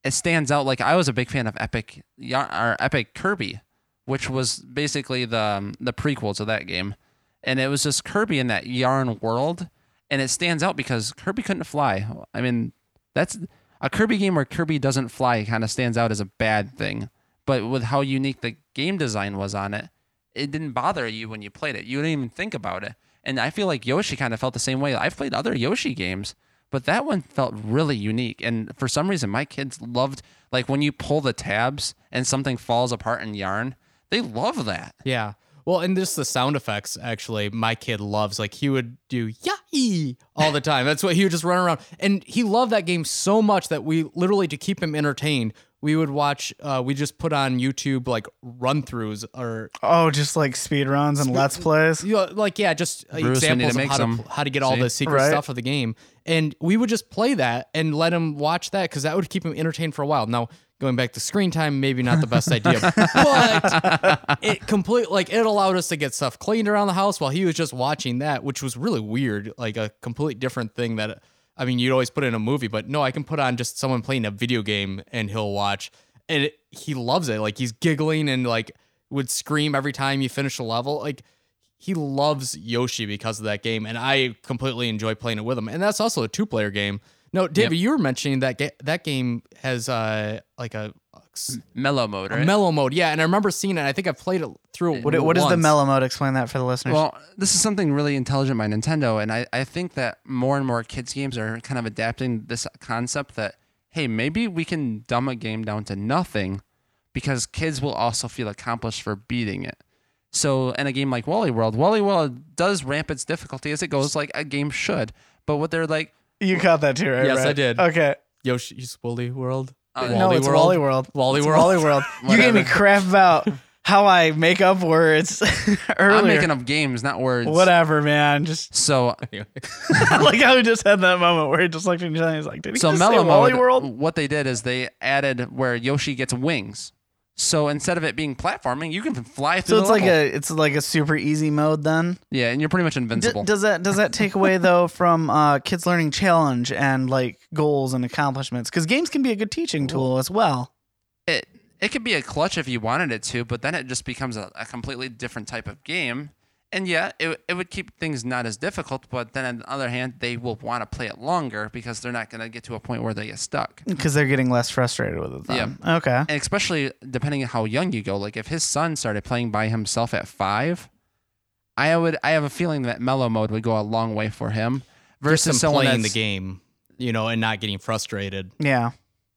it stands out. Like I was a big fan of Epic Yar- or Epic Kirby, which was basically the um, the prequel to that game, and it was just Kirby in that yarn world, and it stands out because Kirby couldn't fly. I mean, that's a Kirby game where Kirby doesn't fly kind of stands out as a bad thing, but with how unique the game design was on it, it didn't bother you when you played it. You didn't even think about it. And I feel like Yoshi kind of felt the same way. I've played other Yoshi games, but that one felt really unique. And for some reason, my kids loved like when you pull the tabs and something falls apart in yarn. They love that. Yeah. Well, and just the sound effects, actually, my kid loves. Like, he would do yah all the time. That's what he would just run around. And he loved that game so much that we literally, to keep him entertained, we would watch, uh, we just put on YouTube like run throughs or, Oh, just like speed runs and let's plays. you know, like, yeah, just Bruce, examples of how some. to, how to get all See? the secret Right. stuff of the game. And we would just play that and let him watch that because that would keep him entertained for a while. Now, going back to screen time, maybe not the best idea, but it complete like it allowed us to get stuff cleaned around the house while he was just watching that, which was really weird, like a complete different thing that I mean, you'd always put in a movie, but no, I can put on just someone playing a video game and he'll watch, and it, he loves it. Like he's giggling and like would scream every time you finish a level. Like he loves Yoshi because of that game, and I completely enjoy playing it with him. And that's also a two-player game. No, David, you were mentioning that ga- that game has uh like a, Mellow mode, a right? mellow mode. Yeah, and I remember seeing it. I think I've played it through. What, what is the mellow mode? Explain that for the listeners. Well, this is something really intelligent by Nintendo, and I, I think that more and more kids games are kind of adapting this concept that hey, maybe we can dumb a game down to nothing because kids will also feel accomplished for beating it. So in a game like Wally World, Wally World does ramp its difficulty as it goes, like a game should. But what they're like, you caught that too, right? Yes, I did. Okay. Yoshi's Woolly World? Uh, no, it's Wally World. Wally It's World. Wally World. [laughs] you gave me crap about how I make up words [laughs] earlier. I'm making up games, not words. Whatever, man. Just So [laughs] like how we just had that moment where he just looked at each other and he's like, "Did he so just say Mellow Wally World?" what they did is they added where Yoshi gets wings. So instead of it being platforming, you can fly through So it's the like level. a it's like a super easy mode then. yeah, and you're pretty much D- invincible. does that does that take away though from uh, kids learning challenge and like goals and accomplishments? Because games can be a good teaching tool as well. it it could be a clutch if you wanted it to, but then it just becomes a, a completely different type of game. And yeah, it, it would keep things not as difficult, but then on the other hand, they will want to play it longer because they're not going to get to a point where they get stuck. Because they're getting less frustrated with it. Then. Yeah. Okay. And especially depending on how young you go. Like if his son started playing by himself at five, I would I have a feeling that mellow mode would go a long way for him Just versus him someone playing the game, you know, and not getting frustrated. Yeah.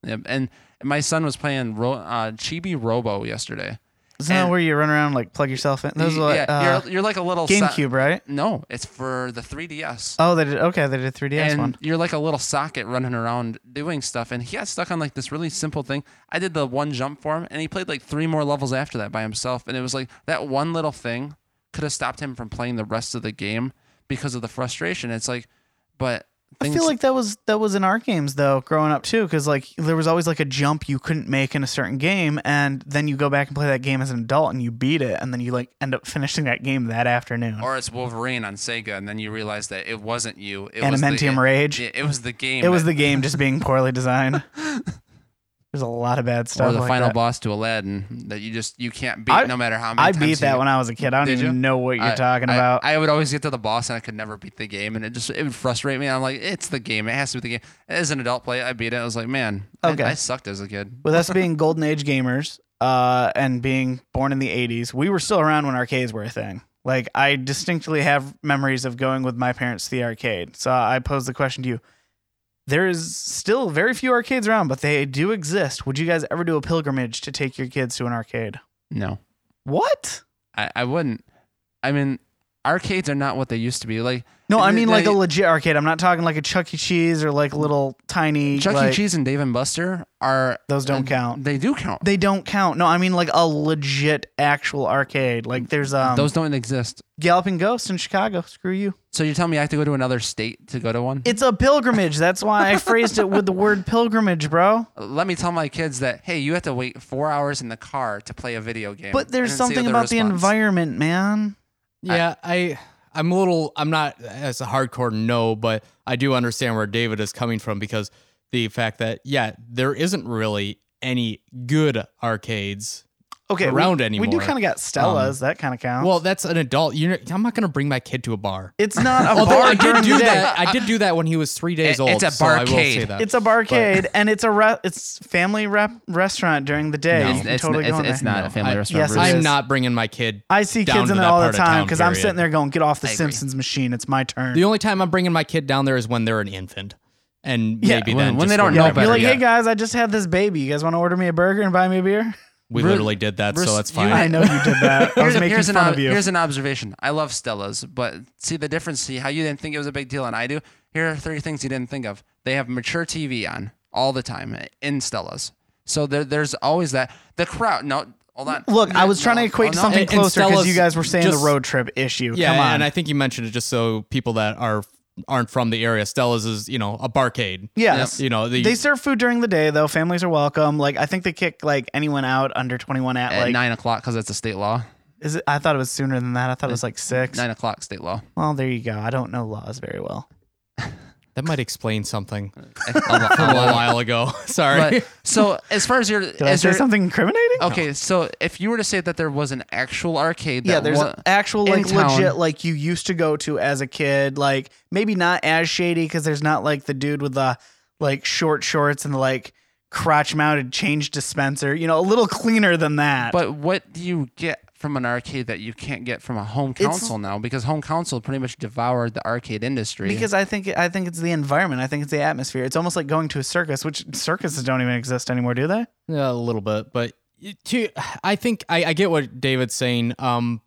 Yep. And my son was playing Ro- uh, Chibi Robo yesterday, Isn't that where you run around like plug yourself in? Those are like, yeah, uh, you're, you're like a little so- GameCube, right? no, it's for the 3DS. Oh, they did. Okay, they did 3DS and one. you're like a little socket running around doing stuff. And he got stuck on like this really simple thing. I did the one jump for him, and he played like three more levels after that by himself. And it was like that one little thing could have stopped him from playing the rest of the game because of the frustration. It's like, but I feel like that was that was in our games though, growing up too, because like there was always like a jump you couldn't make in a certain game, and then you go back and play that game as an adult and you beat it, and then you like end up finishing that game that afternoon. or it's Wolverine on Sega, and then you realize that it wasn't you. It was the, it, Rage. It, it was the game. It was that- the game just being poorly designed. [laughs] There's a lot of bad stuff. or the like final that. boss to Aladdin that you just you can't beat I- no matter how many I beat you- that when I was a kid. I don't even you? know what you're I- talking I- about. I, would always get to the boss and I could never beat the game, and it just it would frustrate me. I'm like, it's the game. It has to be the game. As an adult play, I beat it. I was like, man, I- Okay. I, sucked as a kid. With us [laughs] being golden age gamers uh, and being born in the 80s, we were still around when arcades were a thing. Like, I distinctly have memories of going with my parents to the arcade. So I pose the question to you. There is still very few arcades around, but they do exist. Would you guys ever do a pilgrimage to take your kids to an arcade? No, What? I, I wouldn't. I mean, arcades are not what they used to be. Like No, I They- mean like a legit arcade. I'm not talking like a Chuck E. Cheese or like little tiny. Chuck like, E. Cheese and Dave and Buster are Those don't uh, count. They do count. They don't count. No, I mean like a legit actual arcade. Like there's um Those don't exist. Galloping Ghost in Chicago. Screw you. So you're telling me I have to go to another state to go to one? It's a pilgrimage. That's why I phrased it with the word pilgrimage, bro. Let me tell my kids that hey, you have to wait four hours in the car to play a video game. But there's something about the environment, man. Yeah, I I'm a little I'm not as a hardcore no, but I do understand where David is coming from because the fact that yeah, there isn't really any good arcades. Okay, Around we, anymore. We do kind of got Stella's. Um, that kind of counts. Well, that's an adult. You're, I'm not going to bring my kid to a bar. it's not [laughs] a Although bar I did do that. I did do that when he was three days [laughs] It- old. it's a so I will say barcade. that. It's a barcade and it's a re- it's family rep- restaurant during the day. No, it's, can it's, totally it's, it's there. not a family I- restaurant. yes, it I'm not bringing my kid. I see down kids in there that all the time because I'm sitting there going, "Get off the I agree. Simpsons machine. It's my turn." The only time I'm bringing my kid down there is when they're an infant, and Yeah, maybe when- then when they don't know they're You're like, yet. "Hey guys, I just had this baby. You guys want to order me a burger and buy me a beer?" We Bruce- literally did that, Bruce, so that's you- fine. I know you did that. I [laughs] was Here's, making here's, an, fun ob- of you. here's an observation. I love Stella's, but see the difference. See how you didn't think it was a big deal, and I do. Here are three things you didn't think of. They have mature TV on all the time in Stella's, so there, there's always that. The crowd. No, hold on. Look, I was No, trying to equate to no. something And- and closer because Stella's you guys were saying just- the road trip issue. Yeah, Come on. and I think you mentioned it just so people that are aren't from the area. Stella's is you know a barcade. yes. You know the, They serve food during the day though. Families are welcome. Like I think they kick like anyone out under 21 at, At like nine o'clock because that's a state law. is it I thought it was sooner than that. I thought it was like 6. Nine o'clock state law. Well, there you go. I don't know laws very well. [laughs] that might explain something [laughs] A a a while ago. [laughs] Sorry. But so as far as your Did I say your- something incriminating? Okay, so if you were to say that there was an actual arcade, that Yeah, there's wa- an actual in like town. legit like you used to go to as a kid. Like maybe not as shady because there's not like the dude with the like short shorts and the like crotch mounted change dispenser. You know, a little cleaner than that. But what do you get from an arcade that you can't get from a home It's- console now? Because home console pretty much devoured the arcade industry. because I think I think it's the environment. I think it's the atmosphere. It's almost like going to a circus, which circuses don't even exist anymore, do they? Yeah, a little bit, but to I think I, I get what David's saying. Um,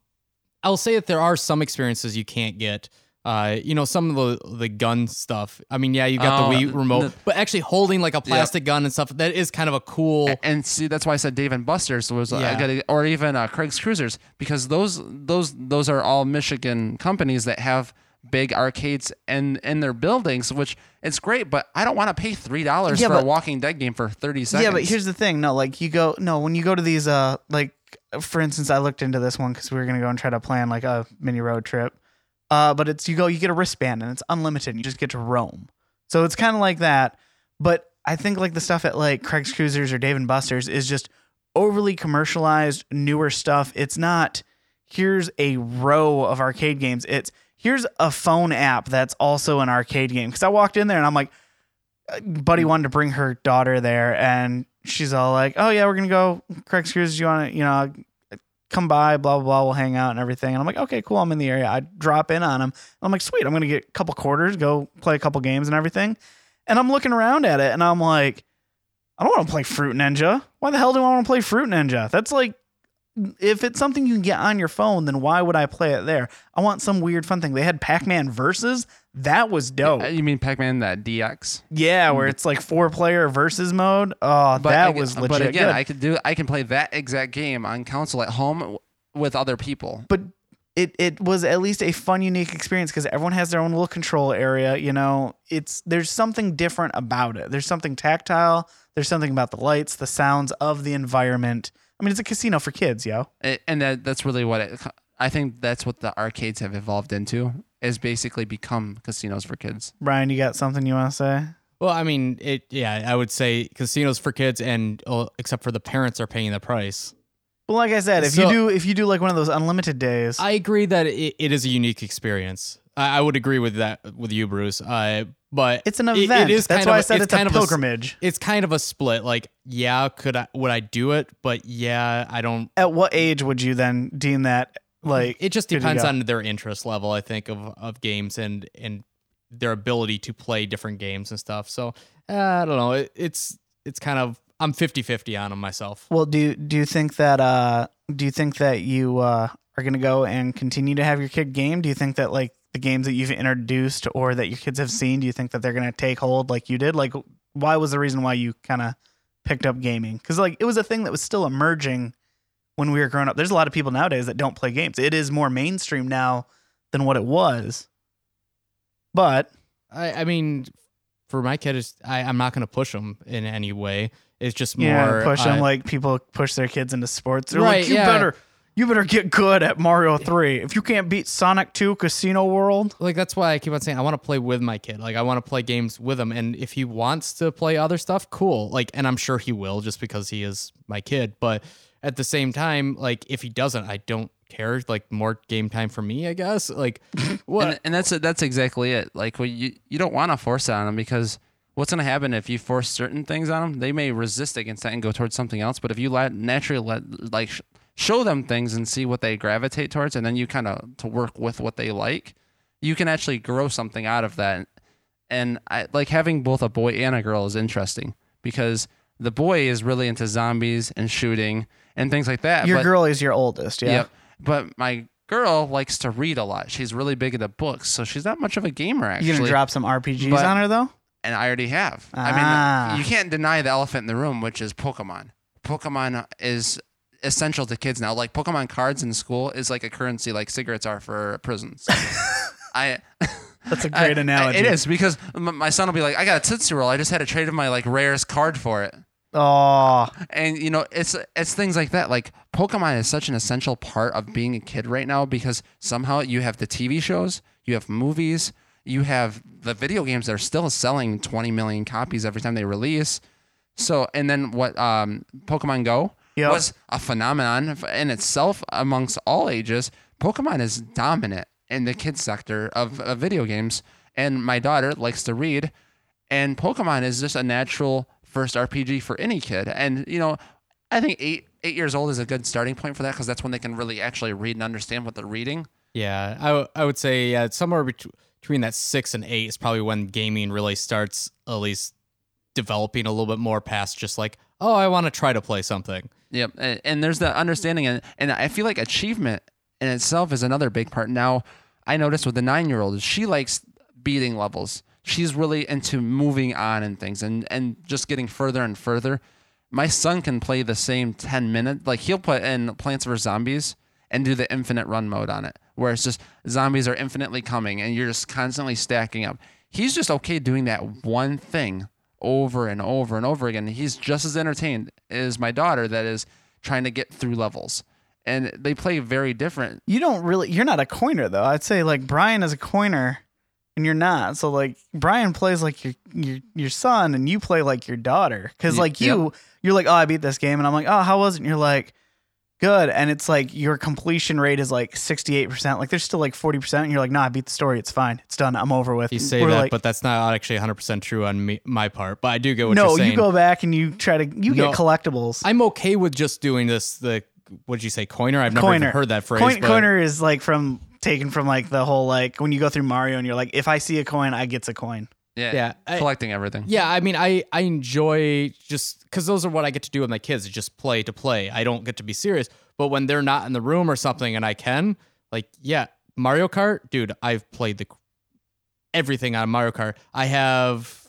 I'll say that there are some experiences you can't get. Uh, you know, some of the the gun stuff. I mean, yeah, you got Oh, the Wii remote, the- but actually holding like a plastic gun and stuff that is kind of a cool. A- and see that's why I said Dave and Buster's was uh, Yeah. gotta- or even uh, Craig's Cruisers because those those those are all Michigan companies that have big arcades in in their buildings, which it's great. But I don't want to pay three dollars Yeah, for a Walking Dead game for thirty seconds. Yeah, but here's the thing. No, like you go. No, when you go to these, uh, like for instance, I looked into this one because we were gonna go and try to plan like a mini road trip. Uh, but it's you go, you get a wristband and it's unlimited. And you just get to roam. So it's kind of like that. But I think like the stuff at like Craig's Cruisers or Dave and Buster's is just overly commercialized, newer stuff. It's not. Here's a row of arcade games. It's here's a phone app that's also an arcade game. Because I walked in there and I'm like, uh, buddy wanted to bring her daughter there and she's all like oh yeah we're gonna go. Craig's Cruisers you want to you know come by blah blah blah we'll hang out and everything. And i'm like okay cool i'm in the area. I drop in on him. I'm like sweet i'm gonna get a couple quarters go play a couple games and everything. And i'm looking around at it and i'm like i don't want to play fruit ninja. Why the hell do i want to play fruit ninja? That's like if it's something you can get on your phone, then why would I play it there? I want some weird fun thing. They had Pac-Man versus. That was dope. You mean Pac-Man that DX? Yeah, where it's like four player versus mode. Oh, that ag- was legit. But again, good. I could do. I can play that exact game on console at home with other people. but it it was at least a fun, unique experience because everyone has their own little control area. You know, it's there's something different about it. There's something tactile. There's something about the lights, the sounds of the environment. I mean, it's a casino for kids, yo. And that that's really what it. I think that's what the arcades have evolved into. Is basically become casinos for kids. Brian, you got something you want to say? Well, I mean, it. Yeah, I would say casinos for kids, and uh, except for the parents are paying the price. Well, like I said, if you do if you do like one of those unlimited days, I agree that it, it is a unique experience. I, I would agree with that with you, Bruce. Uh, but it's an event. it is That's kind why of I a- said it's, a kind of s- pilgrimage. it's kind of a split. Like, yeah, could I would I do it? But yeah, I don't. At what age would you then deem that like It just good to depends go? on their interest level, I think, of of games and and their ability to play different games and stuff. So uh, I don't know. It, it's it's kind of I'm 50-50 on them myself. Well, do you, do you think that uh do you think that you uh are gonna go and continue to have your kid game? Do you think that like the games that you've introduced or that your kids have seen, do you think that they're gonna take hold like you did? Like, why was the reason why you kind of picked up gaming? Because like it was a thing that was still emerging when we were growing up. There's a lot of people nowadays that don't play games. It is more mainstream now than what it was. But I, I mean, for my kid, it's, I, I'm not going to push them in any way. It's just more yeah, push them uh, like people push their kids into sports. They're Right, like, you yeah. better, you better get good at Mario Three. If you can't beat Sonic Two Casino World, like that's why I keep on saying I want to play with my kid. Like I want to play games with him, and if he wants to play other stuff, cool. Like, and I'm sure he will, just because he is my kid. But at the same time, like if he doesn't, I don't care. Like more game time for me, I guess. Like [laughs] what? And, and that's that's exactly it. Like well, you you don't want to force it on them because what's going to happen if you force certain things on them? They may resist against that and go towards something else. But if you let naturally let like sh- show them things and see what they gravitate towards, and then you kind of to work with what they like, you can actually grow something out of that. And I like having both a boy and a girl is interesting because the boy is really into zombies and shooting and things like that. your but- girl is your oldest. Yeah. Yep. But my girl likes to read a lot. She's really big into books, so she's not much of a gamer actually. You gonna drop some RPGs But- on her though? and I already have. Ah. I mean, you can't deny the elephant in the room, which is Pokemon. Pokemon is essential to kids now. Like Pokemon cards in school is like a currency, like cigarettes are for prisons. [laughs] I. That's a great analogy. It is because my son will be like, "I got a Tootsie Roll. I just had to trade my like rarest card for it." Oh, and you know it's it's things like that like pokemon is such an essential part of being a kid right now because somehow you have the tv shows you have movies you have the video games that are still selling 20 million copies every time they release so and then what um pokemon go Yep. was a phenomenon in itself amongst all ages pokemon is dominant in the kids sector of, of video games and my daughter likes to read and Pokemon is just a natural first RPG for any kid. And you know, I think eight eight years old is a good starting point for that because that's when they can really actually read and understand what they're reading. Yeah, I, w- I would say yeah, somewhere bet- between that six and eight is probably when gaming really starts at least developing a little bit more past just like, oh, I want to try to play something. Yep, and, and there's the understanding, and and I feel like achievement in itself is another big part. Now, I noticed with the nine year old, she likes beating levels. She's really into moving on and things, and and just getting further and further. My son can play the same ten minutes, like he'll put in Plants vs Zombies and do the infinite run mode on it, where it's just zombies are infinitely coming, and you're just constantly stacking up. He's just okay doing that one thing over and over and over again. He's just as entertained as my daughter that is trying to get through levels. And they play very different. you don't really. You're not a coiner though. I'd say like Brian is a coiner, and you're not. So like Brian plays like your your your son, and you play like your daughter. Y- like you, you're like, oh, I beat this game, and I'm like, oh, how was it? And you're like. Good, and it's like your completion rate is like sixty-eight percent. Like there's still like forty percent, and you're like, "Nah, I beat the story. It's fine. It's done. I'm over with." You say We're that, like, but that's not actually 100% true on me, my part. But I do get what no, you're saying. No, you go back and you try to you No. get collectibles. I'm okay with just doing this. The what did you say, coiner? I've never even Coiner. heard that phrase. Coin, but coiner is like from taken from like the whole like when you go through Mario and you're like, if I see a coin, I gets a coin. Yeah. Yeah, I- collecting everything. Yeah, I mean, I I enjoy just because those are what I get to do with my kids. is Just play to play. I don't get to be serious. But when they're not in the room or something, and I can, like, yeah, Mario Kart, dude, I've played the everything on Mario Kart. I have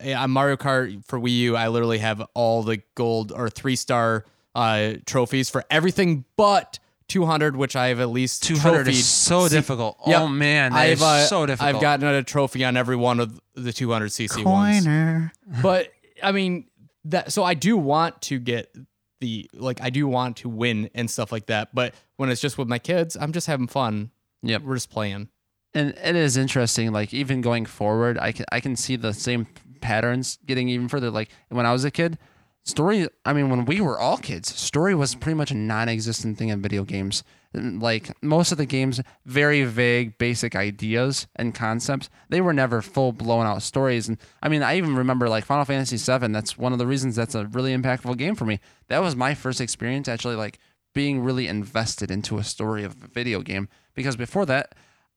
eh, on Mario Kart for Wii U. I literally have all the gold or three star uh, trophies for everything but 200, which I have at least 200 trophied. is so See- difficult. Yep. Oh man, that I've is uh, so difficult. I've gotten a trophy on every one of the 200 cc ones Coiner. but I mean that so I do want to get the like I do want to win and stuff like that. But when it's just with my kids, I'm just having fun. Yep. We're just playing. and it is interesting. Like even going forward, I can I can see the same patterns getting even further. Like when I was a kid, story. I mean, when we were all kids, story was pretty much a non-existent thing in video games. Like most of the games, very vague, basic ideas and concepts. They were never full blown out stories. And I mean, I even remember like Final Fantasy VII. That's one of the reasons that's a really impactful game for me. That was my first experience actually like being really invested into a story of a video game because before that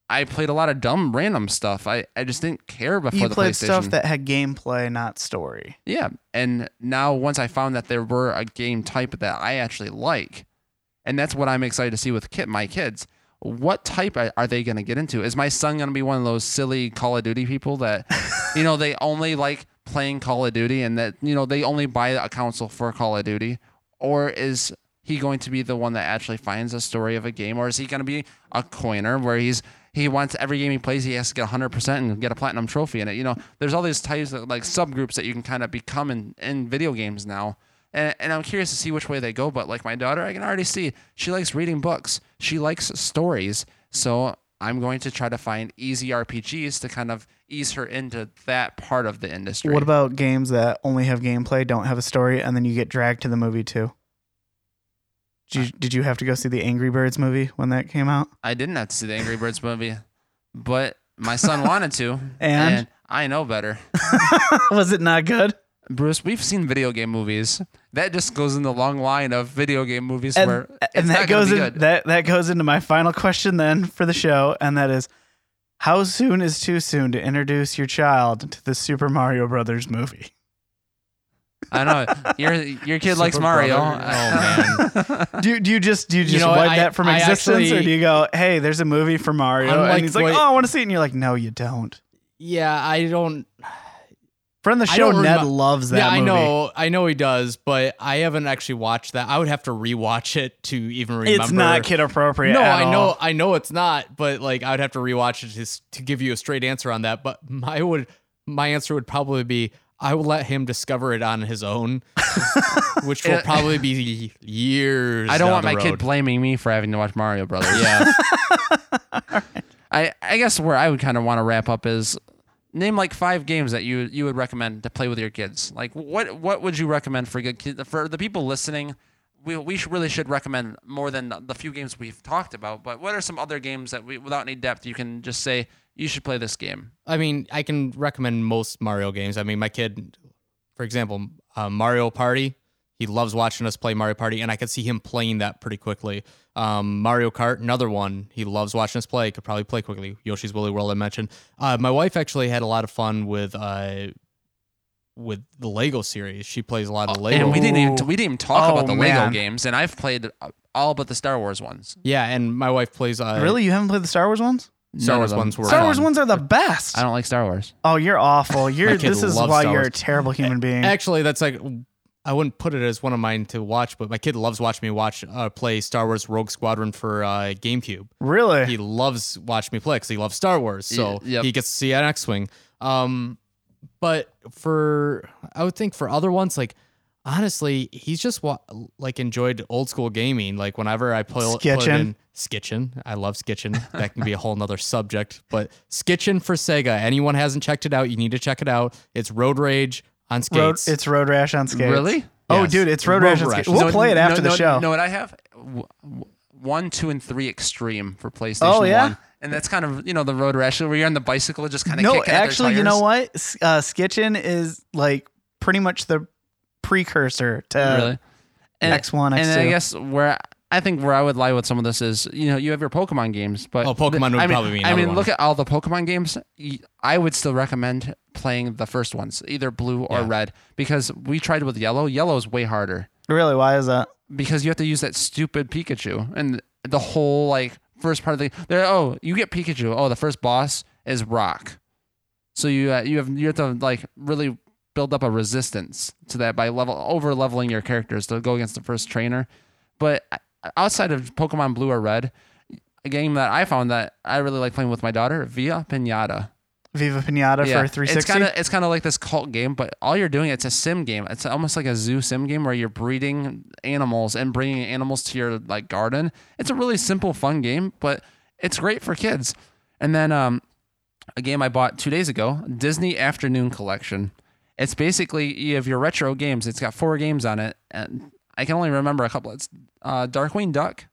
I played a lot of dumb random stuff. I, I just didn't care before You the played PlayStation. stuff that had gameplay, not story. yeah, and now once I found that there were a game type that I actually like, and that's what I'm excited to see with kid, my kids. What type are are they going to get into? Is my son going to be one of those silly Call of Duty people that, [laughs] you know, they only like playing Call of Duty and that you know they only buy a console for Call of Duty, or is he going to be the one that actually finds a story of a game, or is he going to be a coiner where he's he wants every game he plays he has to get 100% and get a platinum trophy in it. You know there's all these types of like subgroups that you can kind of become in, in video games now. And, and i'm curious to see which way they go but like my daughter i can already see she likes reading books. She likes stories. So i'm going to try to find easy rpgs to kind of ease her into that part of the industry. What about games that only have gameplay, don't have a story, and then you get dragged to the movie too? Did you, did you have to go see the Angry Birds movie when that came out? i didn't have to see the angry birds movie but my son wanted to [laughs] And? i know better [laughs] Was it not good? Bruce, we've seen video game movies. That just goes in the long line of video game movies And, where it's and that goes in, good. that that goes into my final question then for the show, and that is, how soon is too soon to introduce your child to the Super Mario Brothers movie? I know your your kid likes Mario. Brother. [laughs] Oh man. Do you, do you just do you just know, wipe I- that from I existence, or do you go, hey, there's a movie for Mario, and Unlike he's like, what- oh, I want to see it, and you're like, no, you don't. yeah, I don't. Friend of the show, Ned remem- loves that yeah, I movie. know, I know he does, but I haven't actually watched that. I would have to rewatch it to even remember. It's not kid appropriate. No, at I know, all. I know it's not, but like I would have to rewatch it to, to give you a straight answer on that. But my would my answer would probably be I will let him discover it on his own, [laughs] which will probably be years. I don't want my kid blaming me for having to watch Mario Brothers. Yeah, [laughs] I I guess where I would kind of want to wrap up is name like five games that you you would recommend to play with your kids. Like what what would you recommend for good kids for the people listening? We, we should, really should recommend more than the few games we've talked about. But what are some other games that we, without any depth, you can just say you should play this game? I mean, I can recommend most Mario games. I mean, my kid, for example, uh, Mario Party. He loves watching us play Mario Party, and I could see him playing that pretty quickly. Um, Mario Kart, another one. He loves watching us play. Could probably play quickly. Yoshi's Woolly World, I mentioned. Uh, my wife actually had a lot of fun with uh, with the Lego series. She plays a lot of Lego. And we didn't even we didn't even talk Oh, about the Lego games, and I've played uh, all but the Star Wars ones. yeah, and my wife plays. Uh, really, you haven't played the Star Wars ones? Star Wars ones were Star Wars fun. ones are the best. I don't like Star Wars. Oh, you're awful. [laughs] You're kid this is loves why Star you're Wars. a terrible human being. Actually, that's like I wouldn't put it as one of mine to watch, but my kid loves watching me watch uh, play Star Wars Rogue Squadron for uh, GameCube. really? He loves watching me play because he loves Star Wars, so Ye- yep. he gets to see an X-wing. Um, but for I would think for other ones like. Honestly, he's just wa- like enjoyed old school gaming. Like whenever I play put it in Skitchin, I love Skitchin. That can be a whole nother subject. But Skitchin for Sega. Anyone hasn't checked it out, you need to check it out. It's Road Rage on Road, skates. it's Road Rash on skates. Really? Oh, Yes. dude, it's Road, Road Rash on Rash. skates. We'll No, play it after no, the show. Know what I have? W- w- One, two, and three Extreme for PlayStation. Oh, yeah? 1. And that's kind of you know the road rash where you're on the bicycle, and just kind of no, kicking at their actually, you know what? S- Uh, Skitchin is like pretty much the precursor to really? And, X1, And I X2. guess where I think where I would lie with some of this is, you know, you have your Pokemon games, but Oh, Pokemon would I mean, probably be I mean, one. look at all the Pokemon games. I would still recommend playing the first ones, either blue or Yeah. red, because we tried with yellow. Yellow is way harder. Really? Why is that? because you have to use that stupid Pikachu and the whole like first part of the there. Oh, you get Pikachu. Oh, the first boss is Rock, so you uh, you have you have to like really build up a resistance to that by level over leveling your characters to go against the first trainer. But outside of Pokemon Blue or Red, a game that I found that I really like playing with my daughter, Via Pinata. Viva Pinata for 360. It's kind of it's kind of like this cult game, but all you're doing it's a sim game. It's almost like a zoo sim game where you're breeding animals and bringing animals to your like garden. It's a really simple, fun game, but it's great for kids. And then um, a game I bought two days ago, Disney Afternoon Collection. It's basically you have your retro games. It's got four games on it, and I can only remember a couple. It's uh, Darkwing Duck,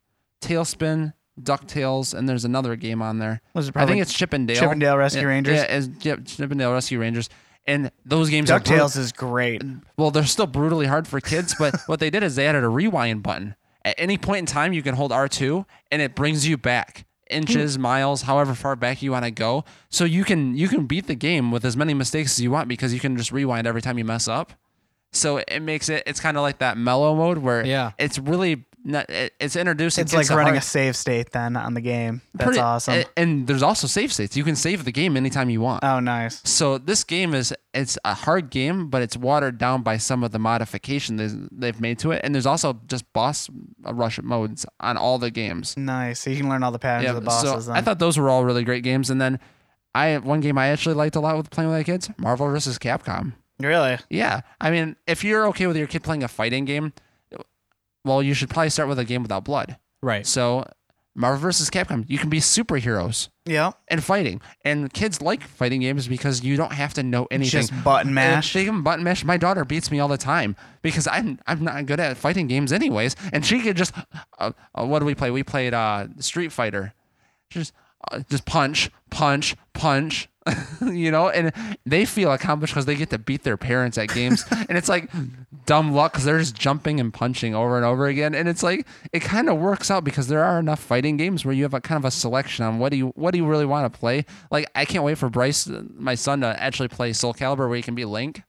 TaleSpin, DuckTales, and there's another game on there. Was it I think it's Chip and Dale. Chippendale Rescue Yeah, Rangers? Yeah, it's, yep, Chip and Dale Rescue Rangers. And those games DuckTales is great. well, they're still brutally hard for kids, but [laughs] what they did is they added a rewind button. At any point in time, you can hold R2 and it brings you back inches, miles, however far back you want to go. So you can you can beat the game with as many mistakes as you want because you can just rewind every time you mess up. So it makes it it's kind of like that mellow mode where Yeah. it's really not, uh, it's introducing It's like running hard- a save state then on the game. That's pretty- awesome. And there's also save states. You can save the game anytime you want. oh, nice. So this game is it's a hard game, but it's watered down by some of the modification they've- they've made to it, and there's also just boss uh, rush modes on all the games. Nice. So you can learn all the patterns Yeah, of the bosses so then. I thought those were all really great games. And then I one game I actually liked a lot with playing with my kids, Marvel vs. Capcom. really? Yeah, I mean, if you're okay with your kid playing a fighting game, well, you should probably start with a game without blood. Right. So Marvel vs. Capcom, you can be superheroes Yeah. and fighting. And kids like fighting games because you don't have to know anything. Just button mash. They can button mash. My daughter beats me all the time because I'm I'm not good at fighting games anyways, and she could just uh, uh, what do we play? We played uh, Street Fighter, just Uh, just punch, punch, punch. [laughs] you know, and they feel accomplished because they get to beat their parents at games, [laughs] and it's like dumb luck because they're just jumping and punching over and over again, and it's like it kind of works out because there are enough fighting games where you have a kind of a selection on what do you what do you really want to play. Like I can't wait for Bryce, my son, to actually play Soul Calibur where he can be Link.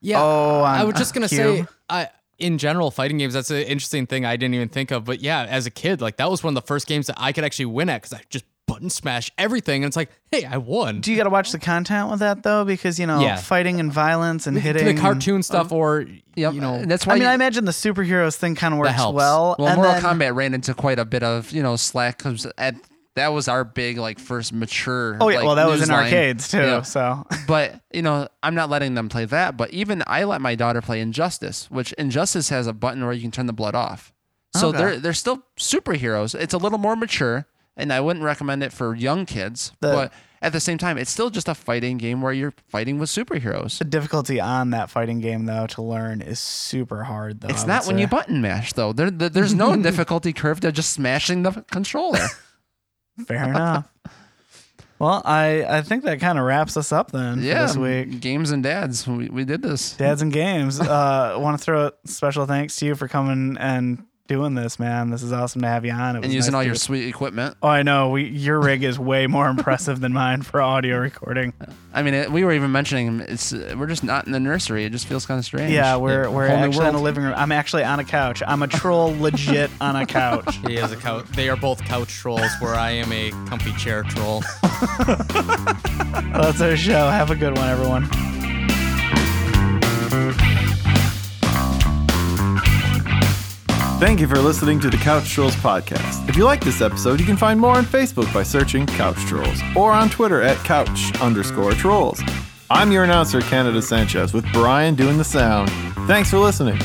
Yeah. Oh, I was just gonna say, I in general, fighting games. That's an interesting thing I didn't even think of. But yeah, as a kid, like that was one of the first games that I could actually win at because I just button smash everything, and it's like, hey, I won. Do you got to watch the content with that though? Because you know, Yeah. fighting and violence and hitting the cartoon stuff, or Yep. you know, that's why I mean, you- I imagine the superheroes thing kind of works helps. well. Well, and Mortal then, Kombat ran into quite a bit of you know slack because at that was our big like first mature. Oh yeah, like, well that was news in line. arcades too. Yeah. So [laughs] But you know, I'm not letting them play that. But even I let my daughter play Injustice, which Injustice has a button where you can turn the blood off. So Okay. they're they're still superheroes. It's a little more mature, and I wouldn't recommend it for young kids. The- but at the same time, it's still just a fighting game where you're fighting with superheroes. the difficulty on that fighting game though to learn is super hard though. It's not when you button mash though. There, there- there's no [laughs] difficulty curve to just smashing the controller. [laughs] Fair enough. Well, I I think that kind of wraps us up then yeah, for this week. games and dads. We, we did this. Dads and games. Uh, want to throw a special thanks to you for coming and doing this, man. This is awesome to have you on. It was and using nice all to your get- sweet equipment. Oh, I know. We your rig is way more [laughs] impressive than mine for audio recording. I mean, it, we were even mentioning it's uh, we're just not in the nursery. It just feels kind of strange. Yeah, we're A we're whole new actually in a living room. I'm actually on a couch. I'm a troll, [laughs] legit on a couch. he has a couch. They are both couch trolls, where I am a comfy chair troll. [laughs] That's our show. Have a good one, everyone. Thank you for listening to the Couch Trolls podcast. If you like this episode, you can find more on Facebook by searching Couch Trolls or on Twitter at couch underscore trolls. I'm your announcer, Canada Sanchez, with Brian doing the sound. Thanks for listening.